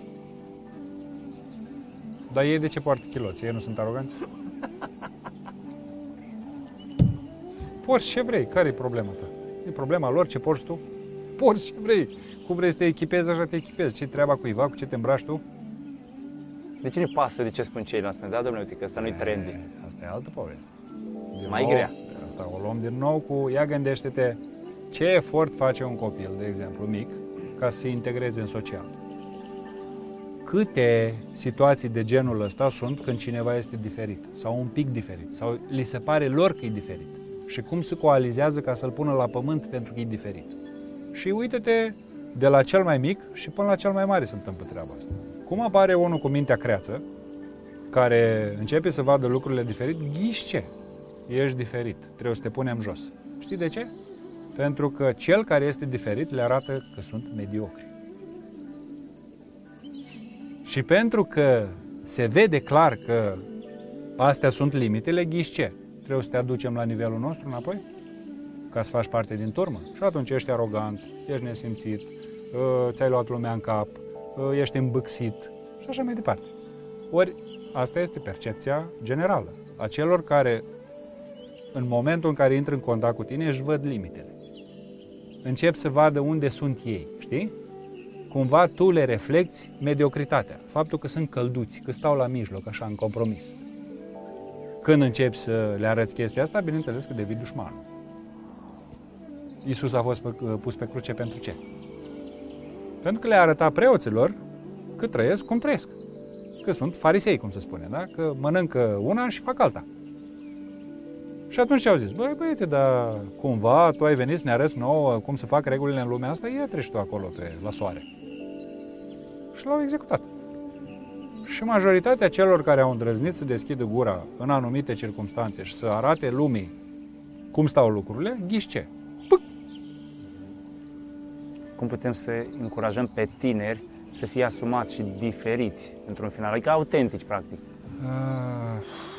A: Dar ei de ce poartă chiloți? Ei nu sunt aroganți? Porți ce vrei. Care e problema ta? E problema lor ce porți tu? Porți ce vrei. Cum vrei să te echipezi, așa te echipezi. Ce treaba cuiva, cu ce te îmbraci tu?
B: De ce ne pasă de ce spun ceilalți? Da, domnule, uite că asta nu-i trendy.
A: Asta e altă poveste.
B: Din Mai nou, grea.
A: Asta o luăm din nou cu, ia gândește-te, ce efort face un copil, de exemplu, mic, ca să se integreze în social? Câte situații de genul ăsta sunt când cineva este diferit sau un pic diferit sau li se pare lor că e diferit și cum se coalizează ca să-l pună la pământ pentru că e diferit. Și uite-te de la cel mai mic și până la cel mai mare se întâmplă treaba asta. Cum apare unul cu mintea creață, care începe să vadă lucrurile diferit, ghiși ce? Ești diferit, trebuie să te punem jos. Știi de ce? Pentru că cel care este diferit le arată că sunt mediocri. Și pentru că se vede clar că astea sunt limitele, ghiși ce? Trebuie să te aducem la nivelul nostru înapoi? Ca să faci parte din turmă? Și atunci ești arogant, ești nesimțit, Uh, ți-ai luat lumea în cap, uh, ești îmbâxit și așa mai departe. Ori asta este percepția generală a celor care în momentul în care intră în contact cu tine își văd limitele. Încep să vadă unde sunt ei, știi? Cumva tu le reflecti mediocritatea, faptul că sunt călduți, că stau la mijloc, așa, în compromis. Când începi să le arăți chestia asta, bineînțeles că devii dușmanul. Iisus a fost pus pe cruce pentru ce? Pentru că le-a arătat preoților cât trăiesc, cum trăiesc. Că sunt farisei, cum se spune, da? Că mănâncă una și fac alta. Și atunci ce au zis? Băi, băiete, dar cumva tu ai venit să ne arăți nouă cum să fac regulile în lumea asta, ia treci tu acolo pe, la soare. Și l-au executat. Și majoritatea celor care au îndrăznit să deschidă gura în anumite circunstanțe și să arate lumii cum stau lucrurile, ghiși ce?
B: cum putem să încurajăm pe tineri să fie asumați și diferiți într-un final, adică autentici, practic. Uh,
A: deci,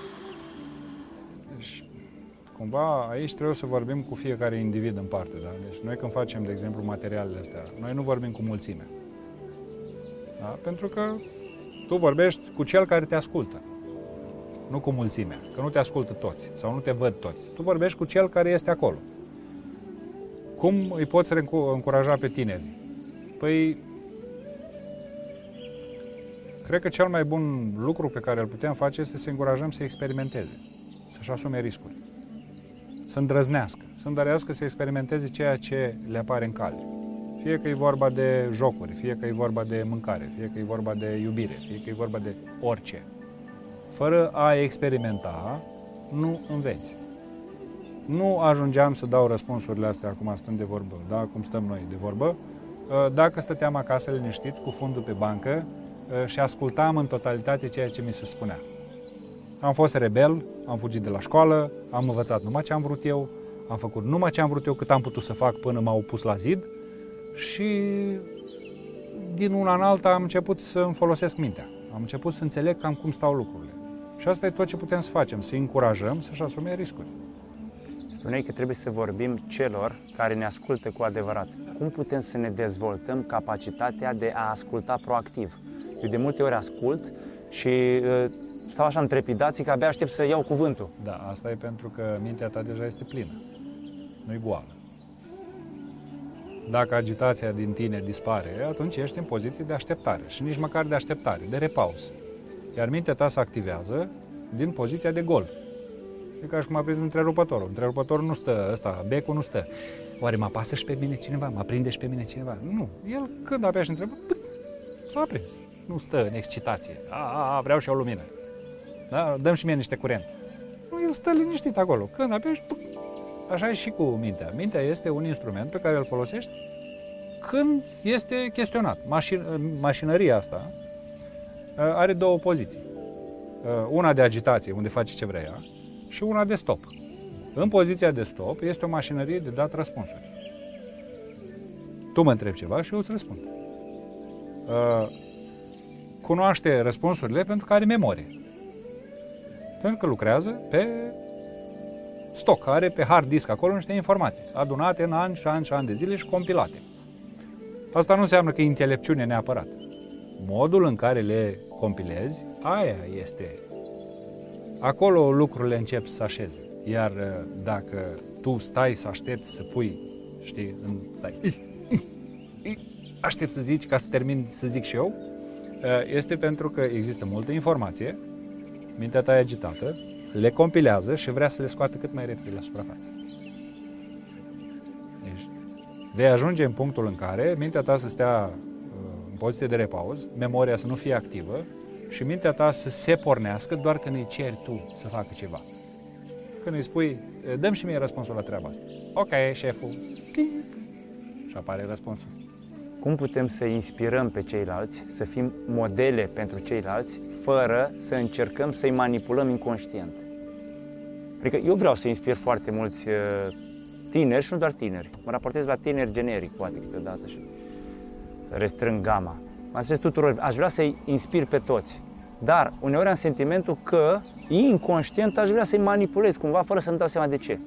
A: cumva aici trebuie să vorbim cu fiecare individ în parte, da? Deci noi când facem, de exemplu, materialele astea, noi nu vorbim cu mulțime. Da? Pentru că tu vorbești cu cel care te ascultă, nu cu mulțimea, că nu te ascultă toți sau nu te văd toți. Tu vorbești cu cel care este acolo. Cum îi poți încuraja pe tineri? Păi, cred că cel mai bun lucru pe care îl putem face este să încurajăm să experimenteze, să-și asume riscuri, să îndrăznească, să îndrăznească să experimenteze ceea ce le apare în cale. Fie că e vorba de jocuri, fie că e vorba de mâncare, fie că e vorba de iubire, fie că e vorba de orice. Fără a experimenta, nu înveți. Nu ajungeam să dau răspunsurile astea acum stând de vorbă, da? cum stăm noi de vorbă, uh, dacă stăteam acasă liniștit cu fundul pe bancă uh, și ascultam în totalitate ceea ce mi se spunea. Am fost rebel, am fugit de la școală, am învățat numai ce am vrut eu, am făcut numai ce am vrut eu, cât am putut să fac până m-au pus la zid și din una în alta am început să îmi folosesc mintea. Am început să înțeleg cam cum stau lucrurile. Și asta e tot ce putem să facem, să încurajăm să-și asume riscuri.
B: Spuneai că trebuie să vorbim celor care ne ascultă cu adevărat. Cum putem să ne dezvoltăm capacitatea de a asculta proactiv? Eu de multe ori ascult și uh, stau așa întrepidații că abia aștept să iau cuvântul.
A: Da, asta e pentru că mintea ta deja este plină, nu-i goală. Dacă agitația din tine dispare, atunci ești în poziție de așteptare și nici măcar de așteptare, de repaus. Iar mintea ta se activează din poziția de gol. E ca și cum a prins întrerupătorul. Întrerupătorul nu stă, ăsta, becul nu stă. Oare mă apasă și pe mine cineva? Mă aprinde și pe mine cineva? Nu. El când abia și întrebă, s-a aprins. Nu stă în excitație. A, a, a, vreau și o lumină. Da? Dăm și mie niște curent. Nu, el stă liniștit acolo. Când abia și Așa e și cu mintea. Mintea este un instrument pe care îl folosești când este chestionat. Mașin, mașinăria asta uh, are două poziții. Uh, una de agitație, unde face ce vrea ea, și una de stop. În poziția de stop este o mașinărie de dat răspunsuri. Tu mă întrebi ceva și eu îți răspund. Uh, cunoaște răspunsurile pentru că are memorie. Pentru că lucrează pe stoc, are pe hard disk acolo niște informații, adunate în ani și ani și ani de zile și compilate. Asta nu înseamnă că e înțelepciune neapărat. Modul în care le compilezi, aia este. Acolo lucrurile încep să așeze. Iar uh, dacă tu stai să aștepți să pui, știi, în, stai, aștept să zici ca să termin să zic și eu, uh, este pentru că există multă informație, mintea ta e agitată, le compilează și vrea să le scoată cât mai repede la suprafață. Deci, vei ajunge în punctul în care mintea ta să stea uh, în poziție de repauz, memoria să nu fie activă și mintea ta să se pornească doar când îi ceri tu să facă ceva. Când îi spui, dăm și mie răspunsul la treaba asta. Ok, șeful. Și apare răspunsul.
B: Cum putem să inspirăm pe ceilalți, să fim modele pentru ceilalți, fără să încercăm să-i manipulăm inconștient? Adică eu vreau să inspir foarte mulți uh, tineri și nu doar tineri. Mă raportez la tineri generic, poate câteodată și restrâng gama. Mă spus tuturor, aș vrea să-i inspir pe toți. Dar uneori am sentimentul că inconștient aș vrea să-i manipulez cumva fără să-mi dau seama de ce.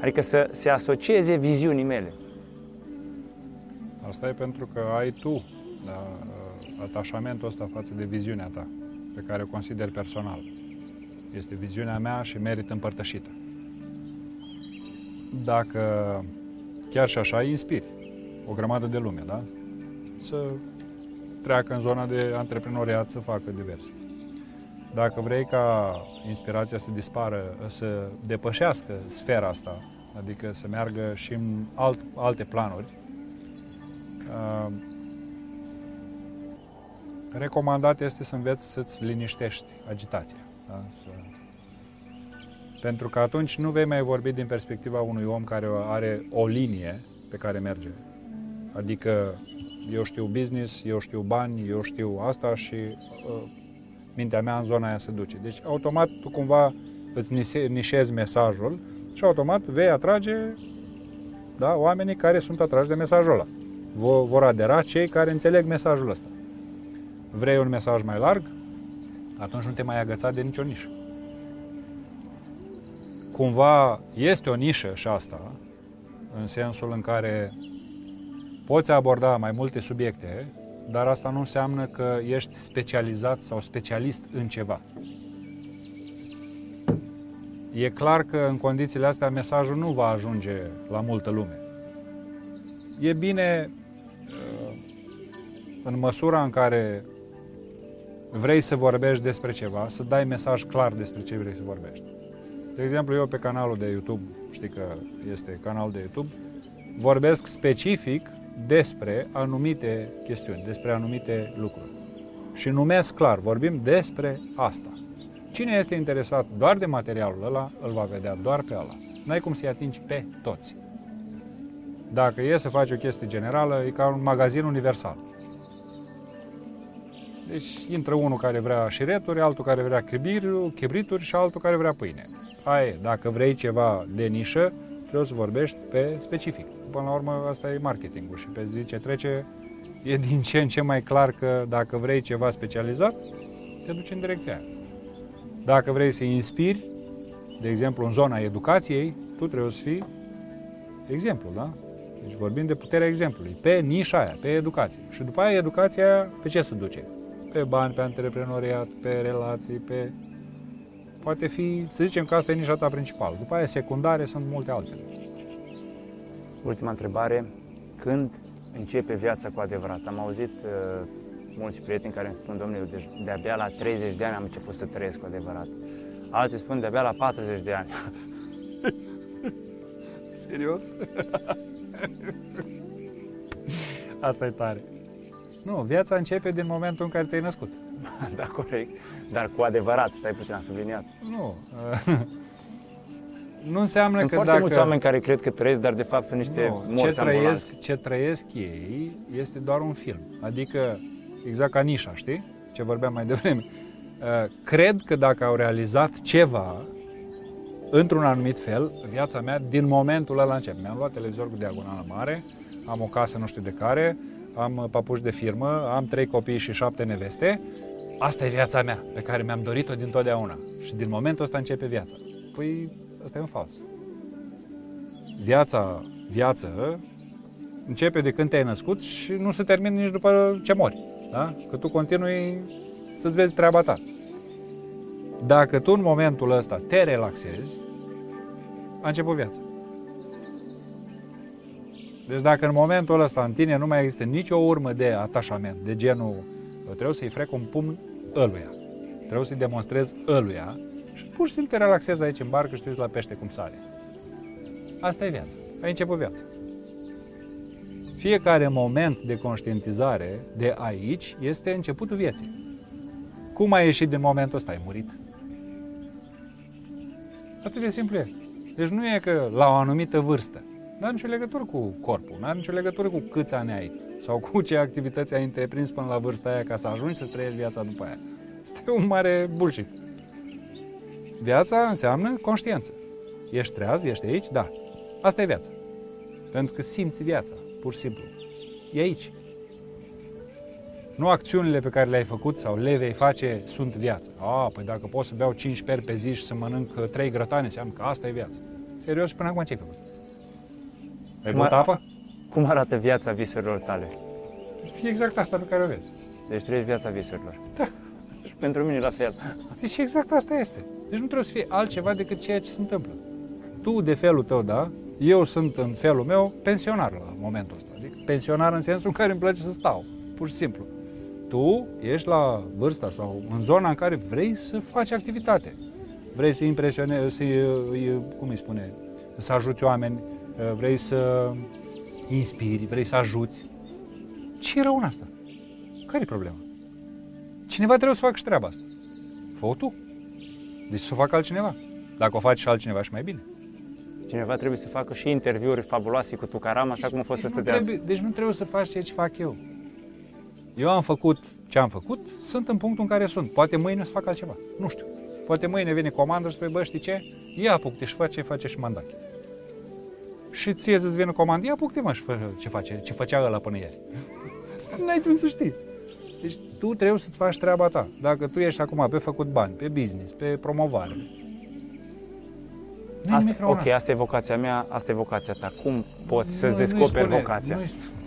B: Adică să se asocieze viziunii mele.
A: Asta e pentru că ai tu da, atașamentul ăsta față de viziunea ta, pe care o consideri personal. Este viziunea mea și merită împărtășită. Dacă chiar și așa inspiri o grămadă de lume, da? Să treacă în zona de antreprenoriat, să facă diverse. Dacă vrei ca inspirația să dispară, să depășească sfera asta, adică să meargă și în alt, alte planuri, uh, recomandat este să înveți să-ți liniștești agitația. Da? Să... Pentru că atunci nu vei mai vorbi din perspectiva unui om care are o linie pe care merge. Adică eu știu business, eu știu bani, eu știu asta și uh, mintea mea în zona aia se duce. Deci automat tu cumva îți nișezi mesajul și automat vei atrage da, oamenii care sunt atrași de mesajul ăla. Vor, vor adera cei care înțeleg mesajul ăsta. Vrei un mesaj mai larg? atunci nu te mai agăța de nicio nișă. Cumva este o nișă și asta, în sensul în care poți aborda mai multe subiecte, dar asta nu înseamnă că ești specializat sau specialist în ceva. E clar că în condițiile astea mesajul nu va ajunge la multă lume. E bine uh, în măsura în care vrei să vorbești despre ceva, să dai mesaj clar despre ce vrei să vorbești. De exemplu, eu pe canalul de YouTube, știi că este canal de YouTube, vorbesc specific despre anumite chestiuni, despre anumite lucruri. Și numesc clar, vorbim despre asta. Cine este interesat doar de materialul ăla, îl va vedea doar pe ăla. N-ai cum să-i atingi pe toți. Dacă e să faci o chestie generală, e ca un magazin universal. Deci intră unul care vrea șireturi, altul care vrea chibrituri și altul care vrea pâine. Aia e, dacă vrei ceva de nișă, trebuie să vorbești pe specific. Până la urmă, asta e marketingul și pe zi ce trece e din ce în ce mai clar că dacă vrei ceva specializat, te duci în direcția aia. Dacă vrei să inspiri, de exemplu, în zona educației, tu trebuie să fii exemplu, da? Deci vorbim de puterea exemplului, pe nișa aia, pe educație. Și după aia educația pe ce se duce? Pe bani, pe antreprenoriat, pe relații, pe... Poate fi, să zicem că asta e nișa ta principală. După aia secundare sunt multe altele.
B: Ultima întrebare. Când începe viața cu adevărat? Am auzit uh, mulți prieteni care îmi spun, domnule, deci de-abia la 30 de ani am început să trăiesc cu adevărat. Alții spun de-abia la 40 de ani. (laughs)
A: Serios? (laughs) Asta e tare. Nu, viața începe din momentul în care te-ai născut. (laughs)
B: da, corect. Dar cu adevărat, stai puțin, am subliniat.
A: Nu. (laughs) nu înseamnă
B: sunt
A: că
B: foarte
A: dacă...
B: mulți oameni care cred că trăiesc, dar de fapt sunt niște
A: nu,
B: morți
A: ce trăiesc, ce trăiesc ei este doar un film. Adică, exact ca nișa, știi? Ce vorbeam mai devreme. (laughs) Uh, cred că dacă au realizat ceva într-un anumit fel, viața mea din momentul ăla începe. Mi-am luat televizor cu diagonală mare, am o casă nu știu de care, am papuși de firmă, am trei copii și șapte neveste. Asta e viața mea, pe care mi-am dorit-o din totdeauna. Și din momentul ăsta începe viața. Păi, ăsta e un fals. Viața, viață, începe de când te-ai născut și nu se termină nici după ce mori. Da? Că tu continui să-ți vezi treaba ta. Dacă tu în momentul ăsta te relaxezi, a început viața. Deci dacă în momentul ăsta în tine nu mai există nicio urmă de atașament, de genul trebuie să-i frec un pumn ăluia, trebuie să-i demonstrez ăluia și pur și simplu te relaxezi aici în barcă și te la pește cum sare. Asta e viața. Ai început viața. Fiecare moment de conștientizare de aici este începutul vieții. Cum ai ieșit din momentul ăsta? Ai murit. Atât de simplu e. Deci nu e că la o anumită vârstă. Nu are nicio legătură cu corpul, nu are nicio legătură cu câți ani ai sau cu ce activități ai întreprins până la vârsta aia ca să ajungi să trăiești viața după aia. Este un mare bullshit. Viața înseamnă conștiință. Ești treaz, ești aici? Da. Asta e viața. Pentru că simți viața, pur și simplu. E aici. Nu acțiunile pe care le-ai făcut sau le vei face sunt viață. A, păi dacă pot să beau 5 peri pe zi și să mănânc 3 grătane, înseamnă că asta e viața. Serios, până acum ce ai făcut? Ai băut apă?
B: Cum arată viața visurilor tale?
A: E exact asta pe care o vezi.
B: Deci trăiești viața visurilor.
A: Da.
B: Și pentru mine la fel.
A: Deci exact asta este. Deci nu trebuie să fie altceva decât ceea ce se întâmplă. Tu de felul tău, da? Eu sunt în felul meu pensionar la momentul ăsta. Adică pensionar în sensul în care îmi place să stau. Pur și simplu tu ești la vârsta sau în zona în care vrei să faci activitate. Vrei să impresionezi, să, cum îi spune, să ajuți oameni, vrei să inspiri, vrei să ajuți. Ce e rău în asta? Care e problema? Cineva trebuie să facă și treaba asta. fă tu. Deci să o facă altcineva. Dacă o faci și altcineva și mai bine.
B: Cineva trebuie să facă și interviuri fabuloase cu Tucaram, așa cum a fost deci ăsta de azi.
A: Deci nu trebuie să faci ceea ce fac eu. Eu am făcut ce am făcut, sunt în punctul în care sunt. Poate mâine să fac altceva. Nu știu. Poate mâine vine comandă și spune, bă, știi ce? Ia apuc și face ce face și mandache. Și ție să-ți vină comandă, ia apuc mă și fă ce, face, ce făcea ăla până ieri. (laughs) N-ai cum să știi. Deci tu trebuie să-ți faci treaba ta. Dacă tu ești acum pe făcut bani, pe business, pe promovare,
B: Asta, ok, asta e vocația mea, asta e vocația ta. Cum poți să-ți descoperi spune, vocația?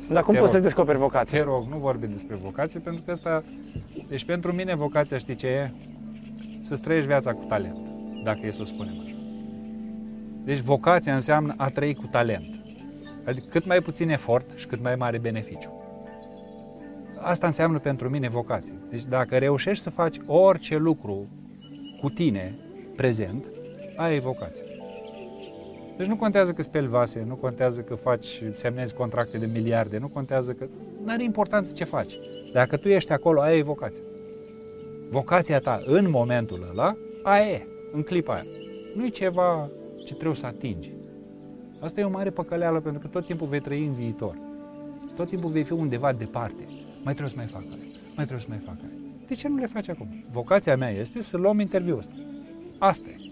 B: Dar cum poți rog, să-ți descoperi vocația?
A: Te rog, nu vorbi despre vocație, pentru că asta... Deci pentru mine vocația, știi ce e? Să-ți trăiești viața cu talent, dacă e să o spunem așa. Deci vocația înseamnă a trăi cu talent. Adică cât mai puțin efort și cât mai mare beneficiu. Asta înseamnă pentru mine vocație. Deci dacă reușești să faci orice lucru cu tine, prezent, aia e vocație. Deci nu contează că speli vase, nu contează că faci, semnezi contracte de miliarde, nu contează că... Nu are importanță ce faci. Dacă tu ești acolo, aia e vocația. Vocația ta în momentul ăla Aia e, în clipa aia. Nu e ceva ce trebuie să atingi. Asta e o mare păcăleală pentru că tot timpul vei trăi în viitor. Tot timpul vei fi undeva departe. Mai trebuie să mai fac aia, mai trebuie să mai fac aia. De ce nu le faci acum? Vocația mea este să luăm interviul ăsta. Asta e.